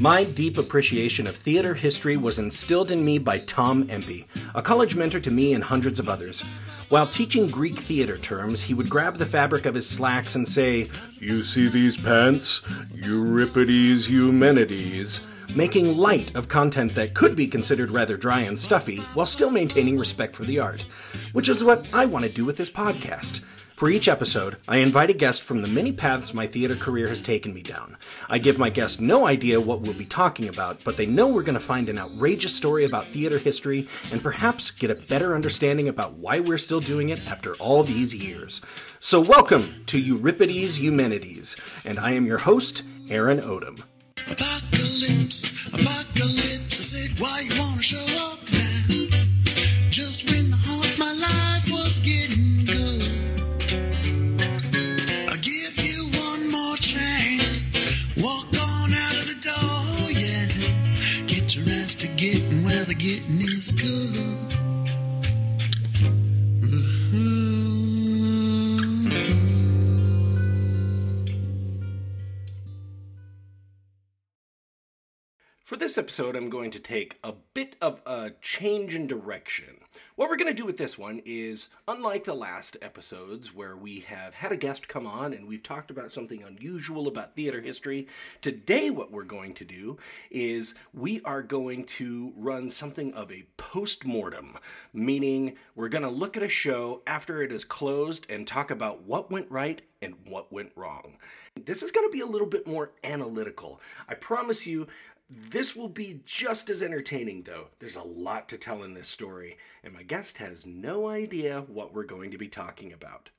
My deep appreciation of theater history was instilled in me by Tom Empey, a college mentor to me and hundreds of others. While teaching Greek theater terms, he would grab the fabric of his slacks and say, You see these pants? Euripides Eumenides. Making light of content that could be considered rather dry and stuffy while still maintaining respect for the art, which is what I want to do with this podcast. For each episode, I invite a guest from the many paths my theater career has taken me down. I give my guest no idea what we'll be talking about, but they know we're going to find an outrageous story about theater history and perhaps get a better understanding about why we're still doing it after all these years. So, welcome to Euripides Eumenides, and I am your host, Aaron Odom. Apocalypse, apocalypse. I said, why you wanna show up the getting is good. For this episode, I'm going to take a bit of a change in direction. What we're going to do with this one is, unlike the last episodes where we have had a guest come on and we've talked about something unusual about theater history, today what we're going to do is we are going to run something of a post mortem, meaning we're going to look at a show after it is closed and talk about what went right and what went wrong. This is going to be a little bit more analytical. I promise you, this will be just as entertaining, though. There's a lot to tell in this story, and my guest has no idea what we're going to be talking about.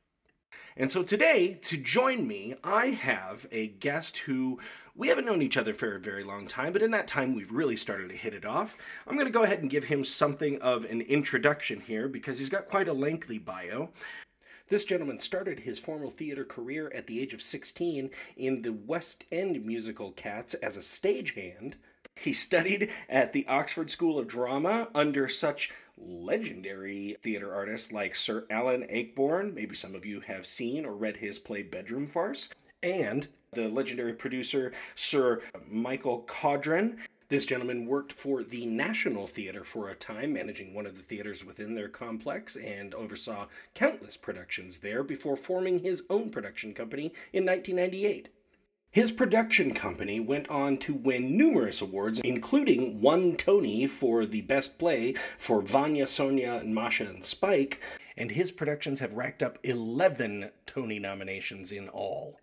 And so today, to join me, I have a guest who we haven't known each other for a very long time, but in that time we've really started to hit it off. I'm going to go ahead and give him something of an introduction here because he's got quite a lengthy bio. This gentleman started his formal theater career at the age of 16 in the West End musical Cats as a stagehand. He studied at the Oxford School of Drama under such legendary theater artists like Sir Alan Ayckbourn, maybe some of you have seen or read his play Bedroom Farce, and the legendary producer Sir Michael Codron. This gentleman worked for the National Theatre for a time, managing one of the theaters within their complex, and oversaw countless productions there before forming his own production company in 1998. His production company went on to win numerous awards, including one Tony for the best play for Vanya, Sonia, and Masha and Spike, and his productions have racked up 11 Tony nominations in all.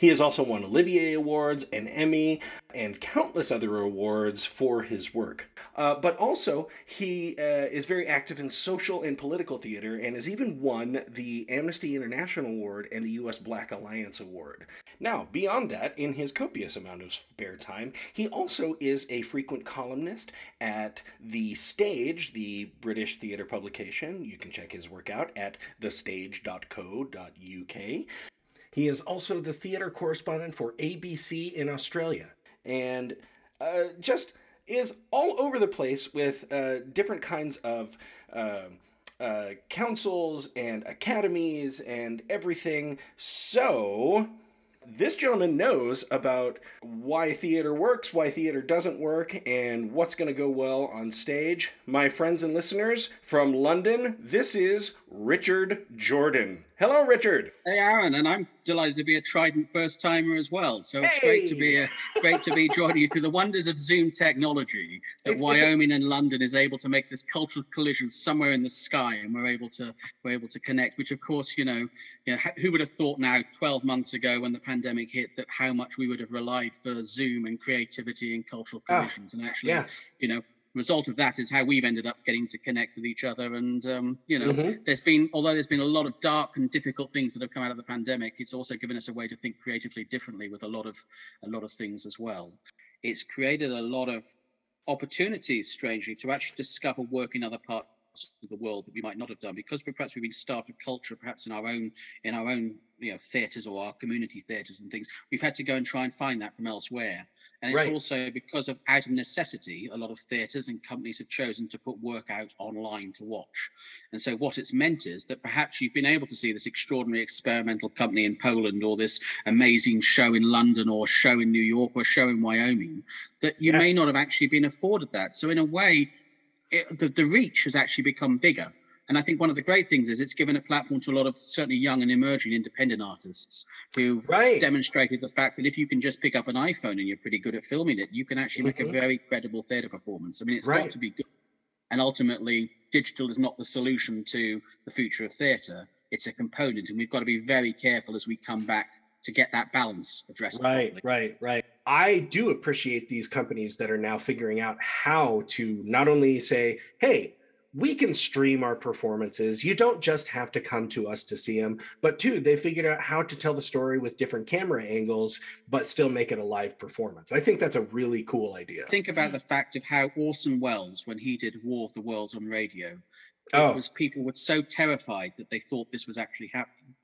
He has also won Olivier Awards, an Emmy, and countless other awards for his work. Uh, but also, he uh, is very active in social and political theater and has even won the Amnesty International Award and the U.S. Black Alliance Award. Now, beyond that, in his copious amount of spare time, he also is a frequent columnist at The Stage, the British theater publication. You can check his work out at thestage.co.uk. He is also the theater correspondent for ABC in Australia and uh, just is all over the place with uh, different kinds of uh, uh councils and academies and everything. So, this gentleman knows about why theater works, why theater doesn't work, and what's going to go well on stage. My friends and listeners from London, this is Richard Jordan. Hello, Richard. Hey, Aaron, and I'm delighted to be a Trident first timer as well. So it's great to be a, great to be joining you through the wonders of Zoom technology that It's- it's a- Wyoming and London is able to make this cultural collision somewhere in the sky, and we're able to we're able to connect. Which, of course, you know, you know, who would have thought now, 12 months ago, when the pandemic hit, that how much we would have relied for Zoom and creativity and cultural Ah, collisions, and actually, yeah. you know. Result of that is how we've ended up getting to connect with each other, and um, you know, Mhm. there's been although there's been a lot of dark and difficult things that have come out of the pandemic it's also given us a way to think creatively differently with a lot of a lot of things as well it's created a lot of opportunities strangely to actually discover work in other parts of the world that we might not have done because we perhaps we've been starved of culture perhaps in our own in our own you know theaters or our community theaters and things we've had to go and try and find that from elsewhere And it's Right. also because of out of necessity, a lot of theatres and companies have chosen to put work out online to watch. And so what it's meant is that perhaps you've been able to see this extraordinary experimental company in Poland or this amazing show in London or show in New York or show in Wyoming, that you may not have actually been afforded that. So in a way, it, the, the reach has actually become bigger. And I think one of the great things is it's given a platform to a lot of certainly young and emerging independent artists who've Right. demonstrated the fact that if you can just pick up an iPhone and you're pretty good at filming it, you can actually make Mhm. a very credible theatre performance. I mean, it's Right. got to be good. And ultimately, digital is not the solution to the future of theatre. It's a component, and we've got to be very careful as we come back to get that balance addressed. Right, properly. right, right. I do appreciate these companies that are now figuring out how to not only say, hey, we can stream our performances. You don't just have to come to us to see them, but two, they figured out how to tell the story with different camera angles, but still make it a live performance. I think that's a really cool idea. Think about the fact of how Orson Welles, when he did War of the Worlds on radio, Oh. was people were so terrified that they thought this was actually happening.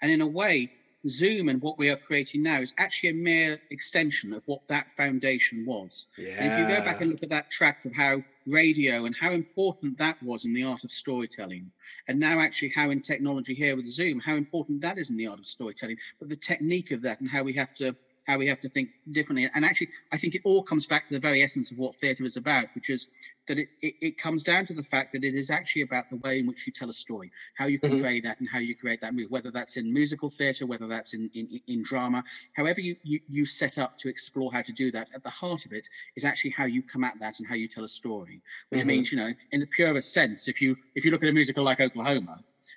And in a way, Zoom and what we are creating now is actually a mere extension of what that foundation was. Yeah. And if you go back and look at that track of how radio and how important that was in the art of storytelling, and now actually how in technology here with Zoom, how important that is in the art of storytelling, but the technique of that and how we have to how we have to think differently. And actually, I think it all comes back to the very essence of what theatre is about, which is that it, it, it comes down to the fact that it is actually about the way in which you tell a story, how you Mhm. convey that and how you create that move, whether that's in musical theatre, whether that's in, in, in drama, however you, you, you set up to explore how to do that, at the heart of it is actually how you come at that and how you tell a story, which Mhm. means, you know, in the purest sense, if you if you look at a musical like Oklahoma,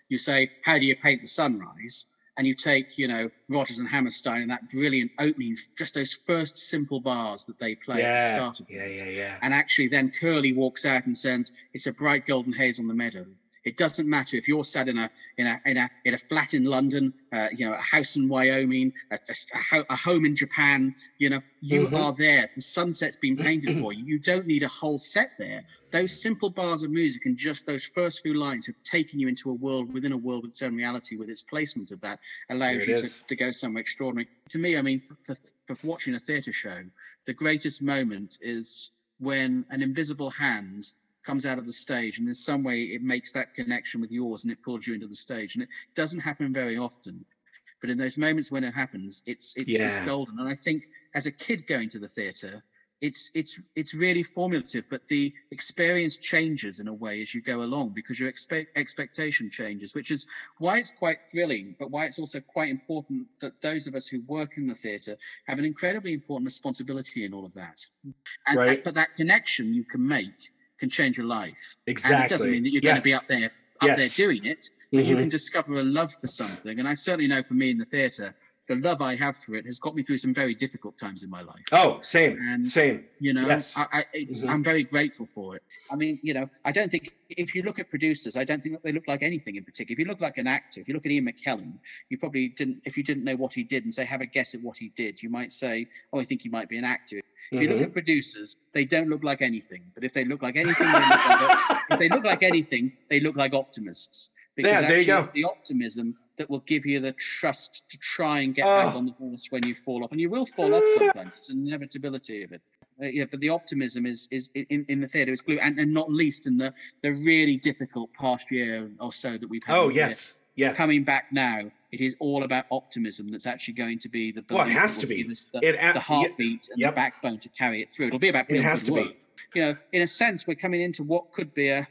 you say, how do you paint the sunrise? And you take, you know, Rodgers and Hammerstein and that brilliant opening, just those first simple bars that they play at the start of it. yeah, yeah, yeah. And actually, then Curly walks out and says, "It's a bright golden haze on the meadow." It doesn't matter if you're sat in a in a in a in a flat in London, uh, you know, a house in Wyoming, a, a, a home in Japan. You know, you Mhm. are there. The sunset's been painted for you. You don't need a whole set there. Those simple bars of music and just those first few lines have taken you into a world within a world with its own reality. With its placement of that, allows you to, to go somewhere extraordinary. To me, I mean, for, for, for watching a theatre show, the greatest moment is when an invisible hand comes out of the stage and in some way it makes that connection with yours and it pulls you into the stage. And it doesn't happen very often but in those moments when it happens it's it's, it's golden. And i think as a kid going to the theater it's it's it's really formulative but the experience changes in a way as you go along because your expect expectation changes which is why it's quite thrilling but why it's also quite important that those of us who work in the theater have an incredibly important responsibility in all of that. And Right. but that connection you can make can change your life Exactly. and it doesn't mean that you're going to be up there up Yes. there doing it but you Mhm. can discover a love for something and i certainly know for me in the theater the love i have for it has got me through some very difficult times in my life Oh, same, And- same. you know Yes. I, I, it's, Mhm. i'm very grateful for it i mean you know i don't think if you look at producers i don't think that they look like anything in particular if you look like an actor if you look at ian mckellen you probably didn't if you didn't know what he did and say have a guess at what he did you might say oh i think he might be an actor if you look Mhm. at producers they don't look like anything but if they look like anything they look like, if they look like anything they look like optimists because Yeah, there you actually go. it's the optimism that will give you the trust to try and get back Oh. on the horse when you fall off and you will fall off sometimes it's an inevitability of it uh, yeah, but the optimism is is in, in the theatre is glue, and, and not least in the the really difficult past year or so that we've had. Oh in the theatre. yes, yes. coming back now, it is all about optimism. That's actually going to be the Well, it has to be. the, It a- the heartbeat and yep. the backbone to carry it through. It'll be about It has to be. You know, in a sense, we're coming into what could be a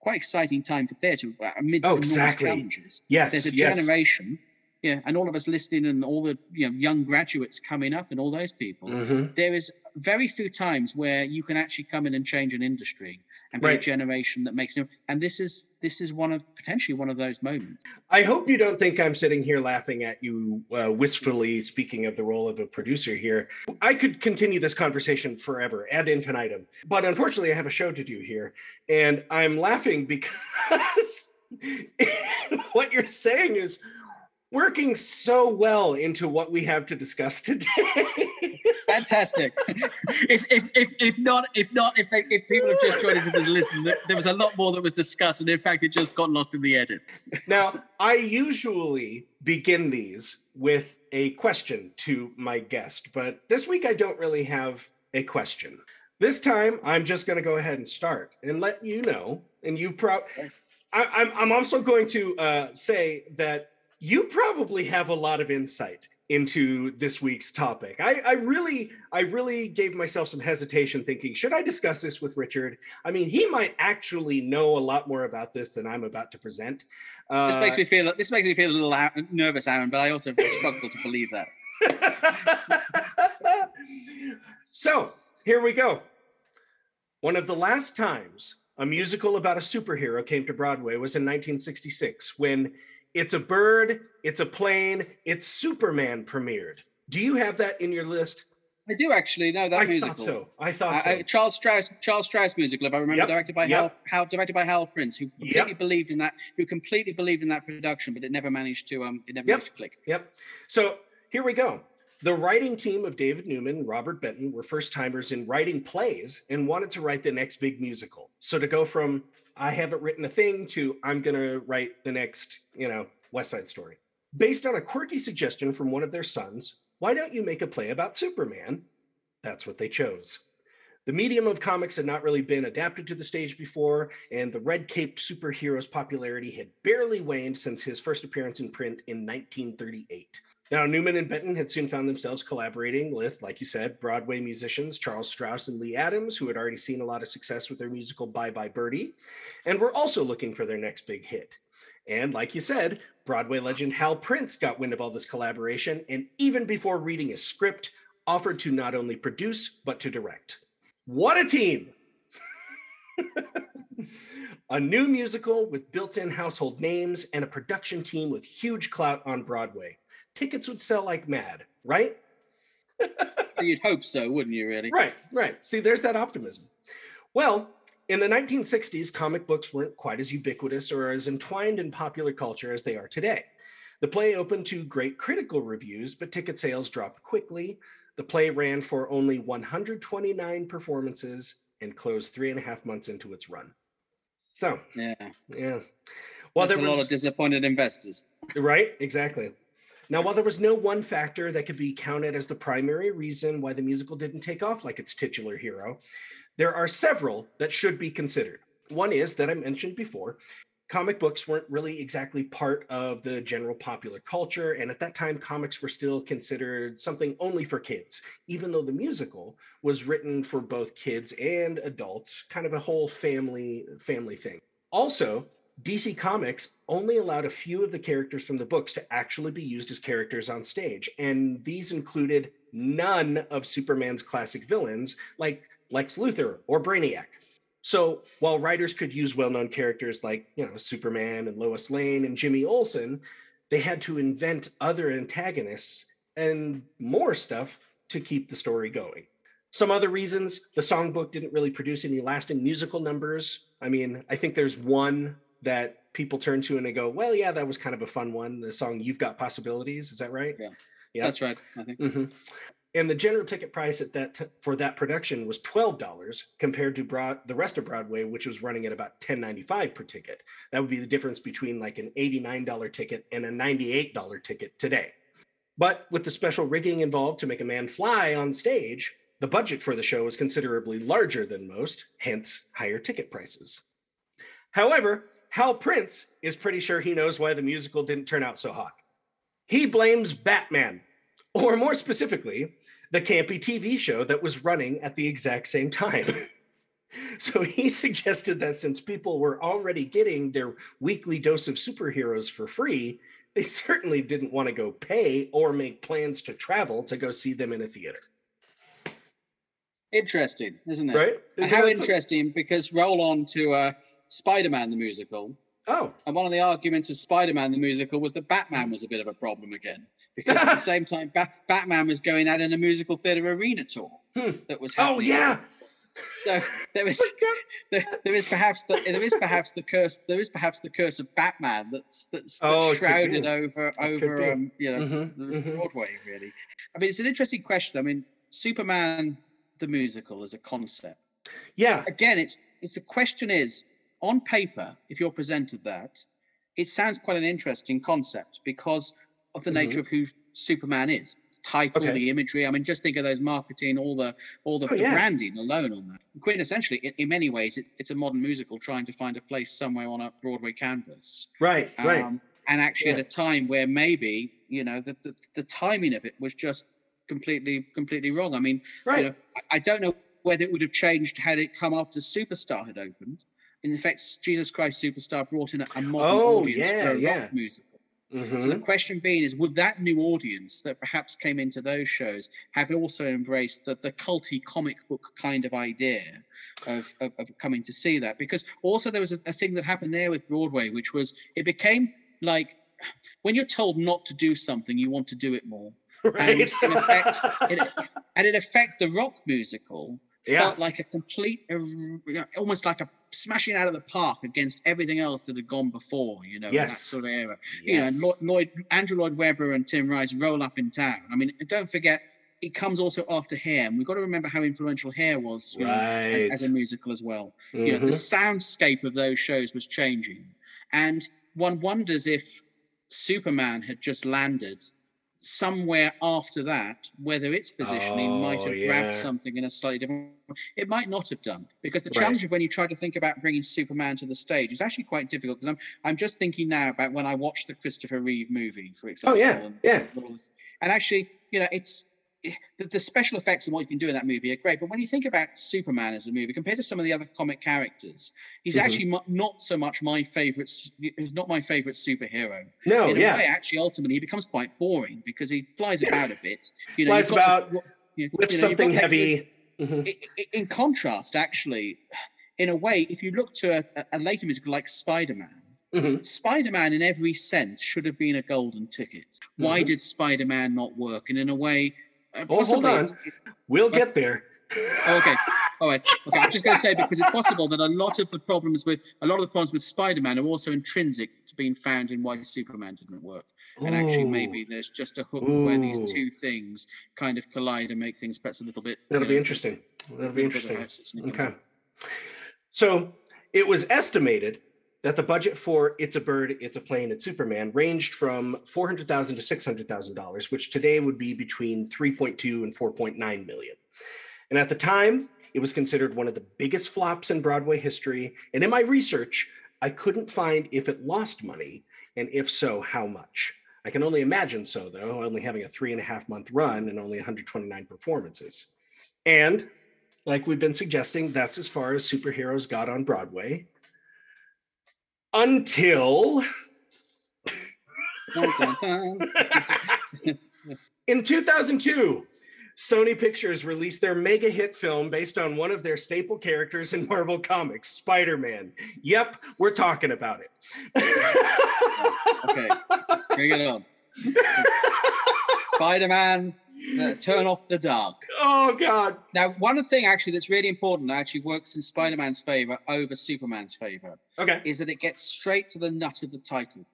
quite exciting time for theatre uh, amid Oh, exactly. challenges. Yes, There's a yes. generation, yeah, and all of us listening, and all the you know young graduates coming up, and all those people Mhm. there is very few times where you can actually come in and change an industry and be a generation that makes and this is this is one of potentially one of those moments I hope you don't think I'm sitting here laughing at you uh, wistfully. Speaking of the role of a producer here, I could continue this conversation forever ad infinitum, but unfortunately, I have a show to do here, and I'm laughing because what you're saying is working so well into what we have to discuss today. fantastic if, if if if not if not if they, if people have just joined into this listen there was a lot more that was discussed and in fact it just got lost in the edit now, I usually begin these with a question to my guest, but this week I don't really have a question. This time I'm just going to go ahead and start and let you know. And you probably, I'm, I'm also going to uh, say that you probably have a lot of insight into this week's topic. I, I really, I really gave myself some hesitation thinking, should I discuss this with Richard? I mean, he might actually know a lot more about this than I'm about to present. Uh, This makes me feel this makes me feel a little nervous, Aaron, but I also struggle to believe that. so here we go. One of the last times a musical about a superhero came to Broadway was in 1966 when It's a Bird, It's a Plane, It's Superman premiered. Do you have that in your list? I do actually know that I musical. thought so. I thought Uh, so. Charles Strouse, Charles Strouse musical, if I remember, Yep, directed by yep. Hal, Hal, directed by Hal Prince, who completely Yep. believed in that, who completely believed in that production, but it never managed to, um, it never managed to click. Yep. So here we go. The writing team of David Newman and Robert Benton were first timers in writing plays and wanted to write the next big musical. So to go from I haven't written a thing to I'm going to write the next, you know, West Side Story. Based on a quirky suggestion from one of their sons, why don't you make a play about Superman? That's what they chose. The medium of comics had not really been adapted to the stage before, and the red caped superhero's popularity had barely waned since his first appearance in print in 1938. Now, Newman and Benton had soon found themselves collaborating with, like you said, Broadway musicians Charles Strouse and Lee Adams, who had already seen a lot of success with their musical Bye Bye Birdie, and were also looking for their next big hit. And like you said, Broadway legend Hal Prince got wind of all this collaboration, and even before reading a script, offered to not only produce, but to direct. What a team! a new musical with built in household names and a production team with huge clout on Broadway. Tickets would sell like mad, right? You'd hope so, wouldn't you, really? Right, right. See, there's that optimism. Well, in the 1960s, comic books weren't quite as ubiquitous or as entwined in popular culture as they are today. The play opened to great critical reviews, but ticket sales dropped quickly. The play ran for only 129 performances and closed three and a half months into its run. So, Yeah. yeah. Well, There's there a was lot of disappointed investors. Right, exactly. Now, while there was no one factor that could be counted as the primary reason why the musical didn't take off like its titular hero, there are several that should be considered. One is that I mentioned before, comic books weren't really exactly part of the general popular culture. And at that time, comics were still considered something only for kids, even though the musical was written for both kids and adults, kind of a whole family family thing. Also, DC Comics only allowed a few of the characters from the books to actually be used as characters on stage, and these included none of Superman's classic villains like Lex Luthor or Brainiac. So while writers could use well-known characters like, you know, Superman and Lois Lane and Jimmy Olsen, they had to invent other antagonists and more stuff to keep the story going. Some other reasons, the songbook didn't really produce any lasting musical numbers. I mean, I think there's one that people turn to and they go, well, yeah, that was kind of a fun one. The song You've Got Possibilities. Is that right? Yeah. Yeah. That's right, I think. hmm And the general ticket price at that t- for that production was twelve dollars compared to broad the rest of Broadway, which was running at about ten ninety five per ticket. That would be the difference between like an eighty nine dollar ticket and a ninety eight dollar ticket today. But with the special rigging involved to make a man fly on stage, the budget for the show was considerably larger than most, hence higher ticket prices. However, Hal Prince is pretty sure he knows why the musical didn't turn out so hot. He blames Batman, or more specifically, the campy TV show that was running at the exact same time. so he suggested that since people were already getting their weekly dose of superheroes for free, they certainly didn't want to go pay or make plans to travel to go see them in a theater. Interesting, isn't it? Right? Isn't How interesting, because roll on to uh, Spider Man the musical. Oh, And one of the arguments of Spider Man the musical was that Batman was a bit of a problem again. Because at the same time, ba- Batman was going out in a musical theatre arena tour Hmm. that was oh yeah. So there is there, there is perhaps the there is perhaps the curse there is perhaps the curse of Batman that's that's, that's Oh, shrouded over over um, you know Mhm, the mhm. Broadway really. I mean, it's an interesting question. I mean, Superman the musical as a concept. Yeah. Again, it's it's the question is on paper if you're presented that, it sounds quite an interesting concept because of the nature of who Superman is. Title, Okay. the imagery. I mean, just think of those marketing, all the all the, Oh, the yeah. branding alone on that. Quintessentially, in, in many ways, it's, it's a modern musical trying to find a place somewhere on a Broadway canvas. Right, right. Um, and actually, Yeah. at a time where maybe you know the, the the timing of it was just completely completely wrong. I mean, right. you know, I- I don't know whether it would have changed had it come after Superstar had opened. In effect, Jesus Christ Superstar brought in a, a modern Oh, audience yeah, for a yeah. rock musical. Mhm. So the question being is, would that new audience that perhaps came into those shows have also embraced the, the culty comic book kind of idea of, of, of coming to see that? Because also there was a, a thing that happened there with Broadway, which was it became like when you're told not to do something, you want to do it more. right. in effect, it, and in effect, the rock musical Yeah. felt like a complete, almost like a smashing out of the park against everything else that had gone before. You know, in that sort of era. You know. Lloyd, Lloyd, Andrew Lloyd Webber and Tim Rice roll up in town. I mean, don't forget. It comes also after Hair, and we've got to remember how influential Hair was you know, as, as a musical as well. You know, the Mhm. soundscape of those shows was changing, and one wonders if Superman had just landed somewhere after that, whether its positioning might Oh, have yeah. grabbed something in a slightly different. It might not have done because the Right. challenge of when you try to think about bringing Superman to the stage is actually quite difficult. Because I'm I'm just thinking now about when I watched the Christopher Reeve movie, for example. Oh yeah, and- yeah. and actually, you know, it's the, the special effects and what you can do in that movie are great. But when you think about Superman as a movie compared to some of the other comic characters, he's Mhm. actually mo- not so much my favorite. He's not my favorite superhero. No, in a yeah. way, actually, ultimately, he becomes quite boring because he flies about a bit. You know, Flies about, this- you- Lift you know, something to- heavy. Mhm. I- I- In contrast, actually, in a way, if you look to a, a later musical like Spider-Man, Mhm. Spider-Man, in every sense, should have been a golden ticket. Why Mhm. did Spider-Man not work? And in a way, Uh, oh, hold on. We'll get there. oh, okay, all right, okay. I'm just going to say because it's possible that a lot of the problems with a lot of the problems with Spider-Man are also intrinsic to being found in why Superman didn't work. And actually, maybe there's just a hook where these two things kind of collide and make things perhaps a little bit. That'll you be interesting. That'll be little bit of interesting. house that's nickeled Okay. So it was estimated that the budget for It's a Bird, It's a Plane, It's Superman ranged from $400,000 to $600,000, which today would be between 3.2 and 4.9 million. And at the time, it was considered one of the biggest flops in Broadway history. And in my research, I couldn't find if it lost money, and if so, how much. I can only imagine so, though, only having a three and a half month run and only 129 performances. And like we've been suggesting, that's as far as superheroes got on Broadway. Until Dun, dun, dun. in 2002, Sony Pictures released their mega hit film based on one of their staple characters in Marvel Comics, Spider Man. Yep, we're talking about it. Okay, bring it on. Spider-Man, uh, turn off the dark. oh, God. Now, one thing actually that's really important that actually works in Spider-Man's favor over Superman's favor Okay, is that it gets straight to the nut of the title.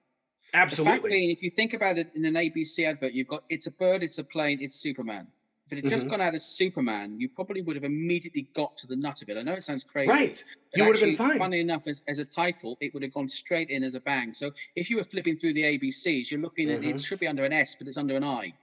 Absolutely. The fact being, if you think about it in an ABC advert, you've got it's a bird, it's a plane, it's Superman. If it had just Mhm. gone out as Superman, you probably would have immediately got to the nut of it. I know it sounds crazy. Right. You would have been fine. Funny enough, as, as a title, it would have gone straight in as a bang. So if you were flipping through the ABCs, you're looking at it Mhm. should be under an S, but it's under an I.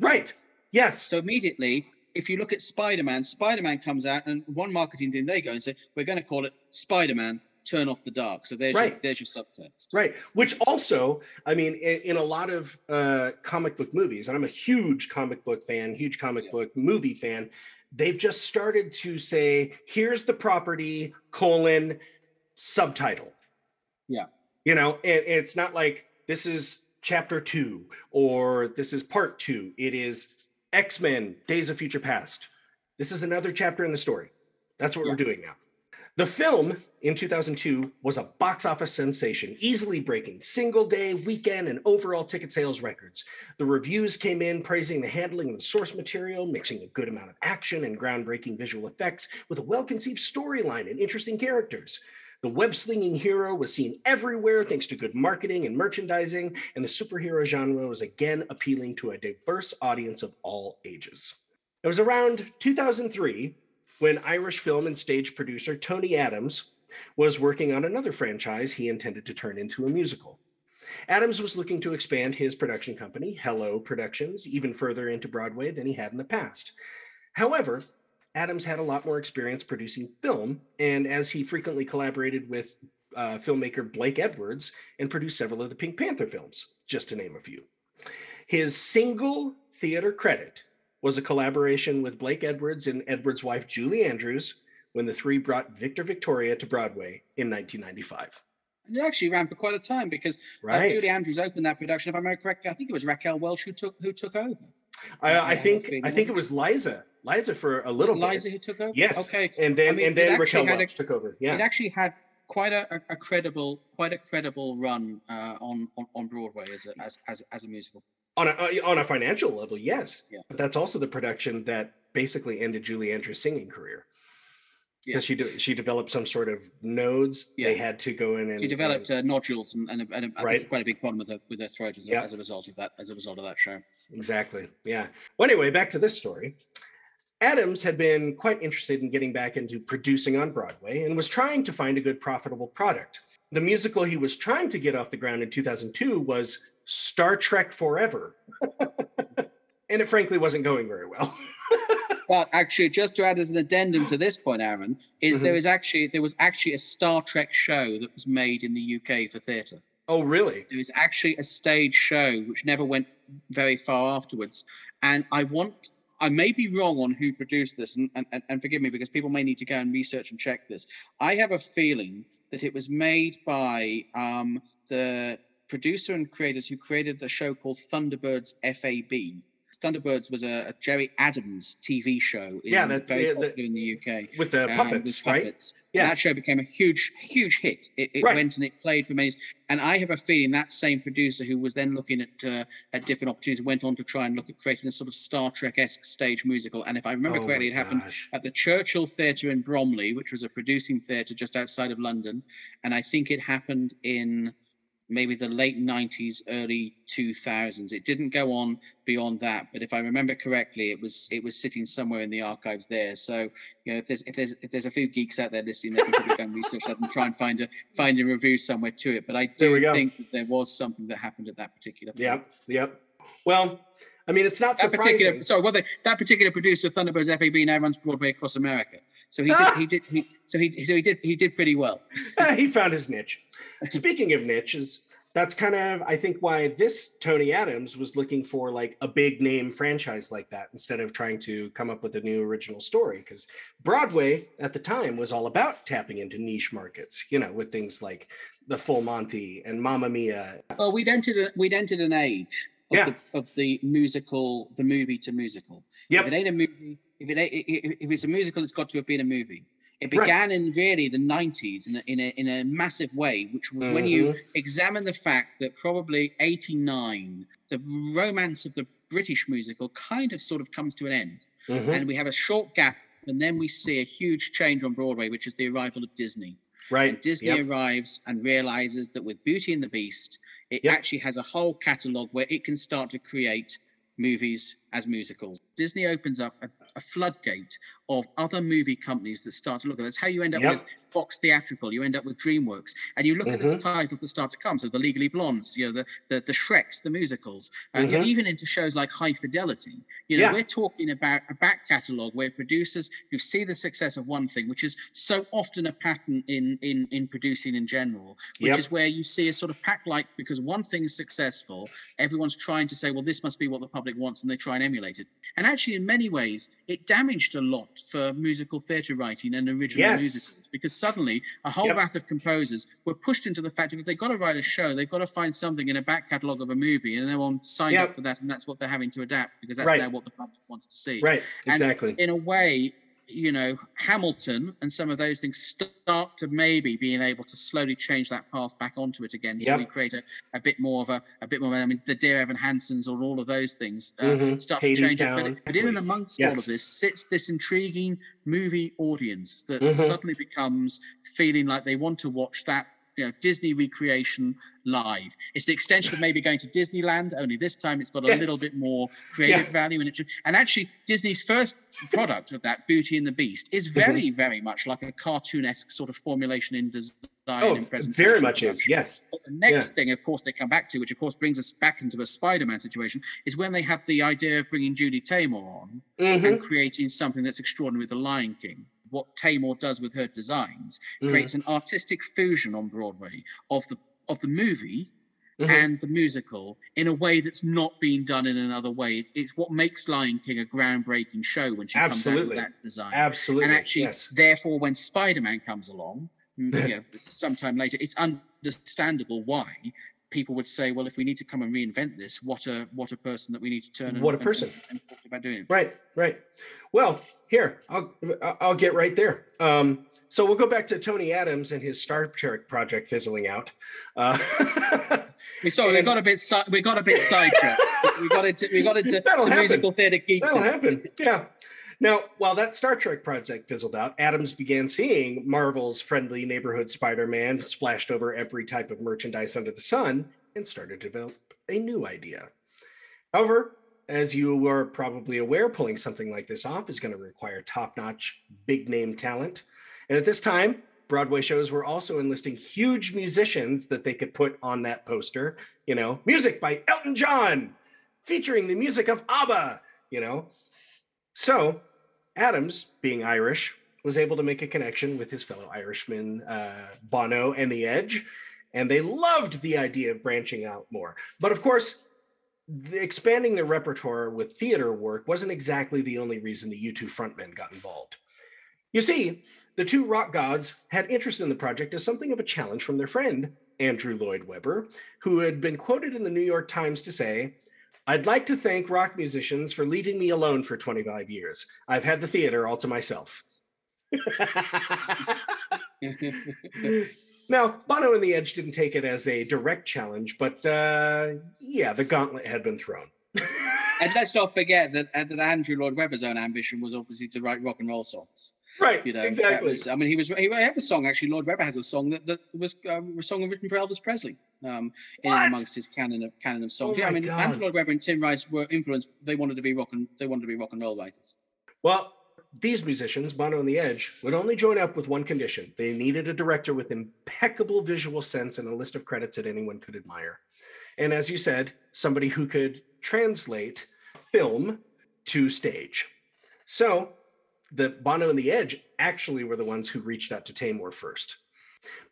Right. Yes. So immediately, if you look at Spider-Man, Spider-Man comes out, and one marketing thing they go and say, "We're going to call it Spider-Man. Turn off the dark." So there's your, Right. there's your subtext. Right. Which also, I mean, in, in a lot of uh, comic book movies, and I'm a huge comic book fan, huge comic Yeah. book movie fan, they've just started to say, here's the property, colon, subtitle. Yeah. You know, and, and it's not like this is chapter two or this is part two. It is X Men Days of Future Past. This is another chapter in the story. That's what Yeah. we're doing now. The film in 2002 was a box office sensation, easily breaking single day, weekend, and overall ticket sales records. The reviews came in praising the handling of the source material, mixing a good amount of action and groundbreaking visual effects with a well conceived storyline and interesting characters. The web slinging hero was seen everywhere thanks to good marketing and merchandising, and the superhero genre was again appealing to a diverse audience of all ages. It was around 2003 when Irish film and stage producer Tony Adams was working on another franchise he intended to turn into a musical. Adams was looking to expand his production company, Hello Productions, even further into Broadway than he had in the past. However, Adams had a lot more experience producing film, and as he frequently collaborated with uh, filmmaker Blake Edwards and produced several of the Pink Panther films, just to name a few. His single theater credit was a collaboration with Blake Edwards and Edwards' wife Julie Andrews when the three brought Victor Victoria to Broadway in 1995. And it actually ran for quite a time because uh, Julie Andrews opened that production. If I remember correctly, I think it was Raquel Welch who took who took over. I, I I have a think I think it was Liza, Liza for a little Liza bit. Liza who took over. Yes. Okay. And then I mean, and then Raquel had a- took over. Yeah. It actually had quite a, a, a credible quite a credible run uh, on, on on Broadway as a as as, as a musical. On a uh, on a financial level, yes. Yeah. But that's also the production that basically ended Julie Andrews' singing career. Yeah. Because she de- she developed some sort of nodes. Yeah. They had to go in and She developed uh, nodules and, and, a, and Right. quite a big problem with her with her throat as, Yeah. as a result of that as a result of that show. Exactly. Yeah. Well, anyway, back to this story. Adams had been quite interested in getting back into producing on Broadway and was trying to find a good profitable product. The musical he was trying to get off the ground in 2002 was Star Trek Forever. and it frankly wasn't going very well. But actually, just to add as an addendum to this point, Aaron, is Mhm. there is actually there was actually a Star Trek show that was made in the UK for theatre. oh, really? There was actually a stage show which never went very far afterwards. And I want I may be wrong on who produced this, and, and, and forgive me because people may need to go and research and check this. I have a feeling that it was made by um, the producer and creators who created a show called Thunderbirds FAB. Thunderbirds was a, a Jerry Adams TV show. In, Yeah, that- very that- popular in the UK. With the um, puppets, right? puppets. Yeah. That show became a huge, huge hit. It, it Right. went and it played for many. And I have a feeling that same producer who was then looking at uh, at different opportunities went on to try and look at creating a sort of Star Trek esque stage musical. And if I remember Oh correctly, it happened at the Churchill Theatre in Bromley, which was a producing theatre just outside of London. And I think it happened in maybe the late 90s, early 2000s. It didn't go on beyond that, but if I remember correctly, it was it was sitting somewhere in the archives there. So you know, if there's if there's if there's a few geeks out there listening, they can probably go and research that and try and find a find a review somewhere to it. But I do think that there was something that happened at that particular. point. Yep. Yep. Well, I mean, it's not That surprising. particular, sorry, well, the, that particular producer, Thunderbirds FAB, now runs Broadway across America. So he did, he did, he, so he, so he did, he did pretty well. he found his niche. Speaking of niches, that's kind of I think why this Tony Adams was looking for like a big name franchise like that instead of trying to come up with a new original story because Broadway at the time was all about tapping into niche markets, you know, with things like the Full Monty and Mamma Mia. Well, we'd entered, a, we'd entered an age of, Yeah. the, of the musical, the movie to musical. If it ain't a movie, if it if if it's a musical, it's got to have been a movie. It Right. began in really the 90s in a, in a, in a massive way, which when you Mhm. examine the fact that probably 89, the romance of the British musical kind of sort of comes to an end. Mhm. And we have a short gap, and then we see a huge change on Broadway, which is the arrival of Disney. Right. And Disney Yep. arrives and realizes that with Beauty and the Beast, it Yep. actually has a whole catalog where it can start to create movies as musicals. Disney opens up a, a floodgate of other movie companies that start to look at that's how you end up Yep. with Fox Theatrical, you end up with DreamWorks, and you look at the Mhm. titles that start to come. So the Legally Blondes, you know, the the, the Shreks, the musicals, uh, you're Mhm. even into shows like High Fidelity. You know, Yeah. we're talking about a back catalogue where producers who see the success of one thing, which is so often a pattern in in in producing in general, which Yep. is where you see a sort of pack like because one thing is successful, everyone's trying to say, well, this must be what the public wants, and they try and emulate it. And actually, in many ways, it damaged a lot for musical theatre writing and original Yes. musicals because suddenly a whole Yep. raft of composers were pushed into the fact that if they've got to write a show, they've got to find something in a back catalogue of a movie, and everyone signed Yep. up for that, and that's what they're having to adapt because that's Right. now what the public wants to see. Right. And Exactly. In a way, you know, Hamilton and some of those things start to maybe being able to slowly change that path back onto it again. So Yep. we create a, a bit more of a, a bit more. I mean, the Dear Evan Hansons or all of those things uh, Mhm. start Hades to change it. But, but in and amongst all of this sits this intriguing movie audience that Mhm. suddenly becomes feeling like they want to watch that you know Disney recreation live. It's an extension of maybe going to Disneyland, only this time it's got a Yes. little bit more creative Yeah. value in it. And actually, Disney's first product of that, Beauty and the Beast, is Mm-hmm. very, very much like a cartoonesque sort of formulation in design Oh, and presentation. very much is. Yes. But the next thing, of course, they come back to, which of course brings us back into a Spider-Man situation, is when they have the idea of bringing Julie Taymor on Mhm. and creating something that's extraordinary with the Lion King. What Taymor does with her designs Mhm. creates an artistic fusion on Broadway of the of the movie Mhm. and the musical in a way that's not been done in another way. It's, it's what makes Lion King a groundbreaking show when she Absolutely. comes out with that design. Absolutely. and actually, yes. therefore, when Spider-Man comes along, mm, you know, sometime later, it's understandable why people would say, "Well, if we need to come and reinvent this, what a what a person that we need to turn." and- What a person. And, talk about doing it. Right, right. Well, here I'll I'll get right there. Um, so we'll go back to Tony Adams and his Star Trek project fizzling out. Uh, We sorry, we got a bit we got a bit sidetracked. we got into we got into That'll to musical theatre geek. That'll happen. Yeah. Now, while that Star Trek project fizzled out, Adams began seeing Marvel's friendly neighborhood Spider-Man splashed over every type of merchandise under the sun and started to develop a new idea. However, as you are probably aware, pulling something like this off is going to require top-notch, big-name talent. And at this time, Broadway shows were also enlisting huge musicians that they could put on that poster. You know, music by Elton John, featuring the music of ABBA, you know. So, Adams, being Irish, was able to make a connection with his fellow Irishman uh, Bono and The Edge, and they loved the idea of branching out more. But of course, the expanding their repertoire with theater work wasn't exactly the only reason the U2 frontmen got involved. You see, the two rock gods had interest in the project as something of a challenge from their friend, Andrew Lloyd Webber, who had been quoted in the New York Times to say, I'd like to thank rock musicians for leaving me alone for 25 years. I've had the theater all to myself. now, Bono and the Edge didn't take it as a direct challenge, but uh, yeah, the gauntlet had been thrown. and let's not forget that uh, that Andrew Lloyd Webber's own ambition was obviously to write rock and roll songs. right, You know, exactly. was- I mean, he was he had a song actually. Lloyd Webber has a song that, that was um, a song written for Elvis Presley. Um, in What? amongst his canon of canon of songs. Oh yeah, I mean, God. Andrew Lloyd Webber and Tim Rice were influenced. They wanted to be rock and they wanted to be rock and roll writers. Well, these musicians, Bono and the Edge, would only join up with one condition. They needed a director with impeccable visual sense and a list of credits that anyone could admire. And as you said, somebody who could translate film to stage. So the Bono and the Edge actually were the ones who reached out to Taymor first.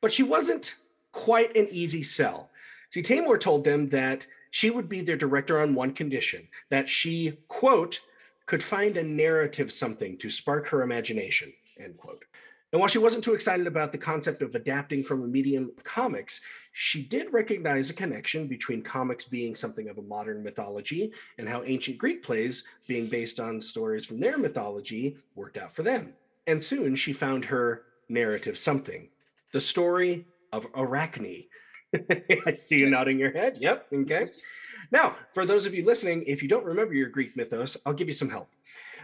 But she wasn't quite an easy sell. See, Taymor told them that she would be their director on one condition that she, quote, could find a narrative something to spark her imagination, end quote. And while she wasn't too excited about the concept of adapting from a medium of comics, she did recognize a connection between comics being something of a modern mythology and how ancient Greek plays, being based on stories from their mythology, worked out for them. And soon she found her narrative something the story of Arachne. I see you Yes. nodding your head. Yep. Okay. Now, for those of you listening, if you don't remember your Greek mythos, I'll give you some help.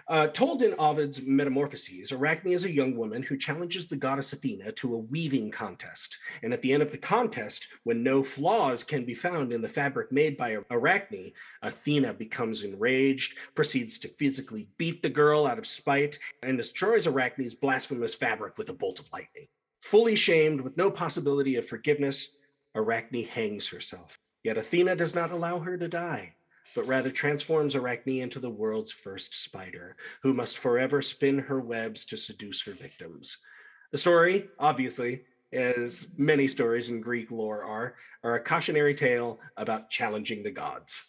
Uh, told in Ovid's Metamorphoses, Arachne is a young woman who challenges the goddess Athena to a weaving contest. And at the end of the contest, when no flaws can be found in the fabric made by Arachne, Athena becomes enraged, proceeds to physically beat the girl out of spite, and destroys Arachne's blasphemous fabric with a bolt of lightning. Fully shamed with no possibility of forgiveness, Arachne hangs herself. Yet Athena does not allow her to die, but rather transforms Arachne into the world's first spider, who must forever spin her webs to seduce her victims. The story, obviously, as many stories in Greek lore are, are a cautionary tale about challenging the gods.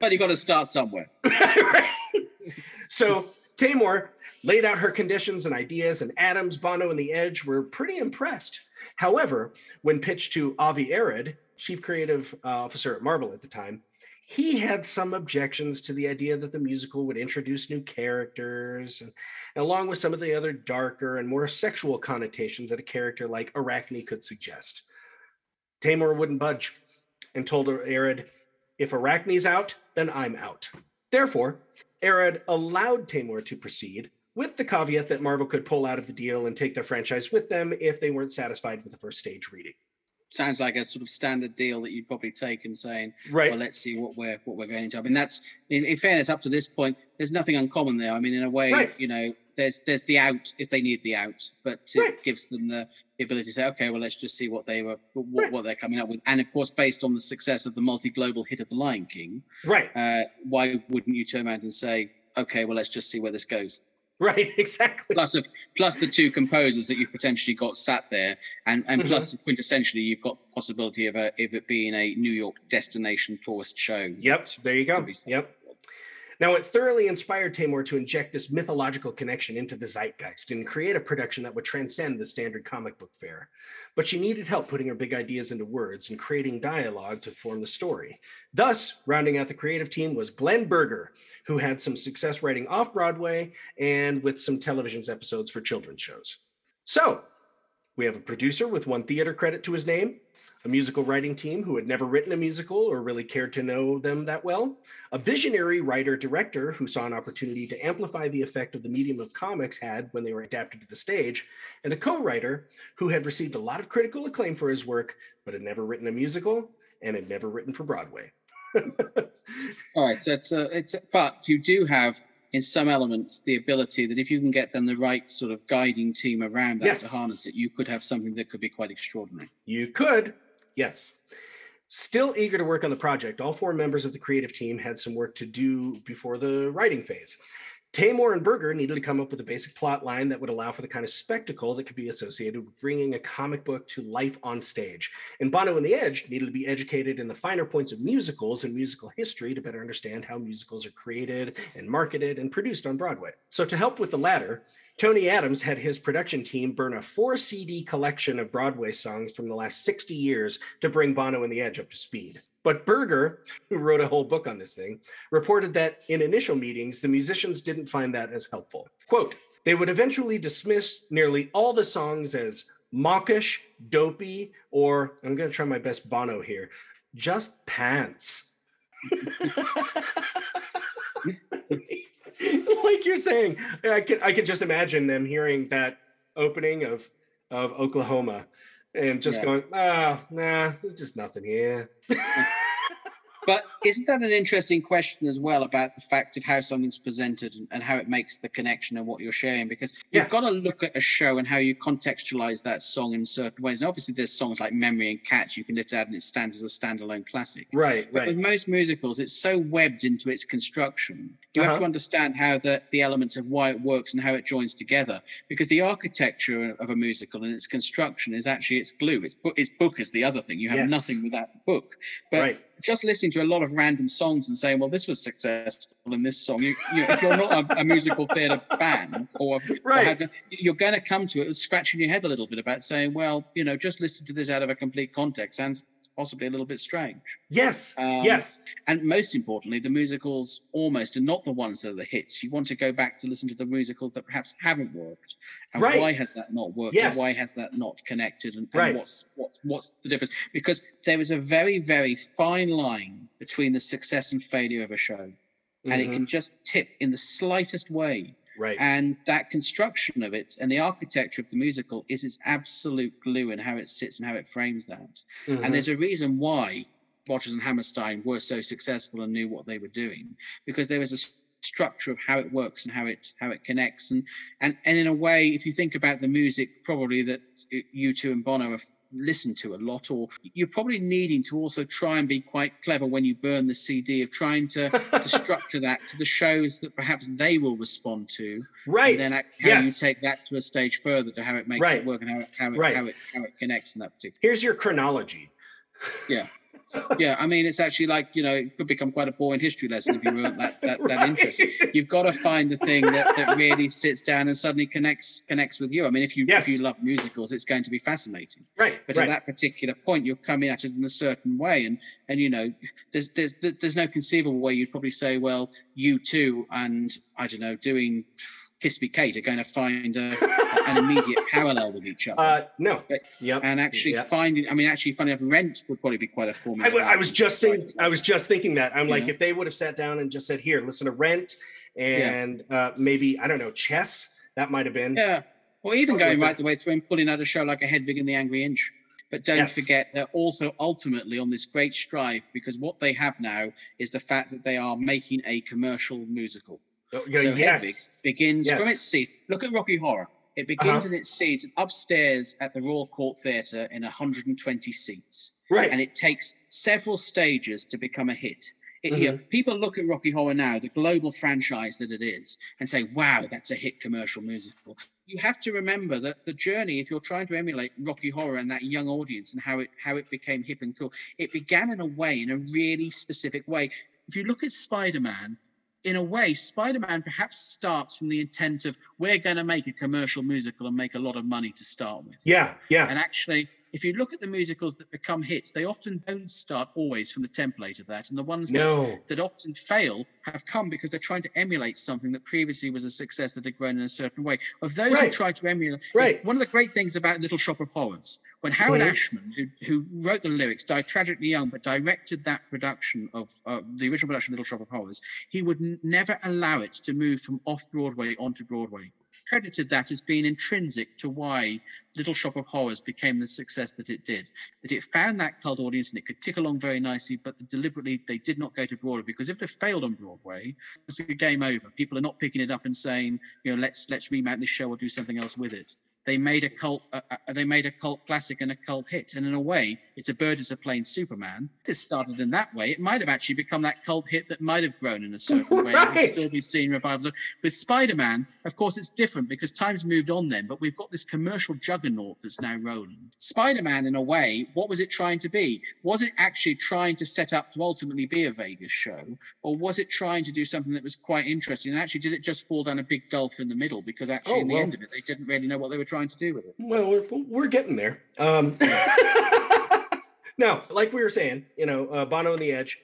But you got to start somewhere. so Taymor laid out her conditions and ideas, and Adams, Bono, and the Edge were pretty impressed. However, when pitched to Avi Arad, chief creative uh, officer at Marvel at the time, he had some objections to the idea that the musical would introduce new characters, and, along with some of the other darker and more sexual connotations that a character like Arachne could suggest. Taymor wouldn't budge and told Arad, if Arachne's out, then I'm out. Therefore, Arad allowed Taymor to proceed, with the caveat that Marvel could pull out of the deal and take their franchise with them if they weren't satisfied with the first stage reading. Sounds like a sort of standard deal that you'd probably take and saying, Right. well, let's see what we're what we're going into. I mean, that's in, in fairness, up to this point, there's nothing uncommon there. I mean, in a way, Right. you know, there's there's the out if they need the out, but it Right. gives them the, the ability to say, okay, well, let's just see what they were what, what they're coming up with. And of course, based on the success of the multi-global hit of The Lion King, right. uh, why wouldn't you turn around and say, okay, well, let's just see where this goes? Right. Exactly. Plus of plus the two composers that you've potentially got sat there, and and Mhm. plus quintessentially you've got possibility of a, of it being a New York destination tourist show. Yep. There you go. Could be something. Yep. Now, it thoroughly inspired Taymor to inject this mythological connection into the zeitgeist and create a production that would transcend the standard comic book fare. But she needed help putting her big ideas into words and creating dialogue to form the story. Thus, rounding out the creative team was Glen Berger, who had some success writing off Broadway and with some television episodes for children's shows. So, we have a producer with one theater credit to his name, a musical writing team who had never written a musical or really cared to know them that well, a visionary writer director who saw an opportunity to amplify the effect of the medium of comics had when they were adapted to the stage, and a co writer who had received a lot of critical acclaim for his work, but had never written a musical and had never written for Broadway. All right, so it's a, it's a, but you do have in some elements the ability that if you can get them the right sort of guiding team around that Yes. to harness it, you could have something that could be quite extraordinary. You could, yes. Still eager to work on the project, all four members of the creative team had some work to do before the writing phase. Taymor and Berger needed to come up with a basic plot line that would allow for the kind of spectacle that could be associated with bringing a comic book to life on stage. And Bono and the Edge needed to be educated in the finer points of musicals and musical history to better understand how musicals are created and marketed and produced on Broadway. So, to help with the latter, Tony Adams had his production team burn a four CD collection of Broadway songs from the last 60 years to bring Bono and the Edge up to speed. But Berger, who wrote a whole book on this thing, reported that in initial meetings, the musicians didn't find that as helpful. Quote, they would eventually dismiss nearly all the songs as mawkish, dopey, or I'm going to try my best Bono here, just pants. like you're saying, I can I can just imagine them hearing that opening of of Oklahoma and just Yeah. going, oh, nah, there's just nothing here. But isn't that an interesting question as well about the fact of how something's presented and, and how it makes the connection and what you're sharing? Because Yeah. you've got to look at a show and how you contextualize that song in certain ways. And obviously, there's songs like Memory and Catch you can lift out and it stands as a standalone classic. Right, But with most musicals, it's so webbed into its construction. You have Uh-huh. to understand how the, the elements of why it works and how it joins together. Because the architecture of a musical and its construction is actually its glue. Its book, its book is the other thing. You have Yes. nothing without the book. But Right. Just listening to a lot of random songs and saying, "Well, this was successful in this song," you, you if you're not a, a musical theatre fan or, or have- you're going to come to it scratching your head a little bit about saying, "Well, you know, just listen to this out of a complete context. Sounds possibly a little bit strange." Yes, Um, yes, And most importantly, the musicals almost are not the ones that are the hits. You want to go back to listen to the musicals that perhaps haven't worked, and Right. why has that not worked? Yes. And why has that not connected? And, and Right. what's what, what's the difference? Because there is a very very fine line between the success and failure of a show, and it Mhm. can just tip in the slightest way. Right. And that construction of it and the architecture of the musical is its absolute glue in how it sits and how it frames that. Mhm. And there's a reason why Rodgers and Hammerstein were so successful and knew what they were doing, because there is a structure of how it works and how it how it connects. And and and in a way, if you think about the music, probably that U2 and Bono have listened to a lot, or you're probably needing to also try and be quite clever when you burn the CD of trying to, to structure that to the shows that perhaps they will respond to right. and then how you take that to a stage further to how it makes Right. it work and how it, how it, Right. how it how it connects in that particular. Here's your chronology. Yeah, yeah. I mean, it's actually like you know, it could become quite a boring history lesson if you weren't that that, that Right. interested. You've got to find the thing that, that really sits down and suddenly connects connects with you. I mean, if you Yes. if you love musicals, it's going to be fascinating. Right, But right. at that particular point, you're coming at it in a certain way, and and you know, there's there's there's no conceivable way you'd probably say, well, you too, and I don't know, doing Kate are going to find a, an immediate parallel with each other. uh, no. But- Yep. and actually yeah. finding, I mean, actually, funny enough, Rent would probably be quite a formula. w- I was just saying, I was just thinking that. I'm like, Yeah. if they would have sat down and just said, "Here, listen to Rent and uh, maybe I don't know chess. That might have been. Yeah. Or even going right the way through and pulling out a show like a Hedwig and the Angry Inch. But don't Yes. forget, they're also ultimately on this great strive because what they have now is the fact that they are making a commercial musical. Oh, So Hedwig yes. begins from its seat. Look at Rocky Horror. It begins Uh-huh. in its seats upstairs at the Royal Court Theatre in 120 seats, Right. and it takes several stages to become a hit. It, Mm-hmm. you know, people look at Rocky Horror now, the global franchise that it is, and say, "Wow, that's a hit commercial musical." You have to remember that the journey, if you're trying to emulate Rocky Horror and that young audience and how it how it became hip and cool, it began in a way, in a really specific way. If you look at Spider-Man, in a way, Spider-Man perhaps starts from the intent of we're going to make a commercial musical and make a lot of money to start with. yeah. Yeah. And actually, if you look at the musicals that become hits, they often don't start always from the template of that. And the ones that, No. that often fail have come because they're trying to emulate something that previously was a success that had grown in a certain way. Of those who try to emulate, Right. one of the great things about Little Shop of Horrors, when Howard Mhm. Ashman, who, who wrote the lyrics, died tragically young, but directed that production of uh, the original production of Little Shop of Horrors, he would n- never allow it to move from off Broadway onto Broadway. Credited that as being intrinsic to why Little Shop of Horrors became the success that it did. That it found that cult audience and it could tick along very nicely, but deliberately they did not go to Broadway because if it failed on Broadway, it's a game over. People are not picking it up and saying, you know, let's let's remount this show or do something else with it. They made a cult. Uh, uh, they made a cult classic and a cult hit, and in a way, it's a bird is a plane Superman. It started in that way. It might have actually become that cult hit that might have grown in a certain way and Right. still be seen revivals. With Spider-Man, of course, it's different because times moved on then. But we've got this commercial juggernaut that's now rolling. Spider-Man, in a way, what was it trying to be? Was it actually trying to set up to ultimately be a Vegas show, or was it trying to do something that was quite interesting? And actually, did it just fall down a big gulf in the middle? Because actually, Oh, in the well. end of it, they didn't really know what they were trying to do with it. Well, we're, we're getting there. Um, now, like we were saying, you know, uh, Bono and the Edge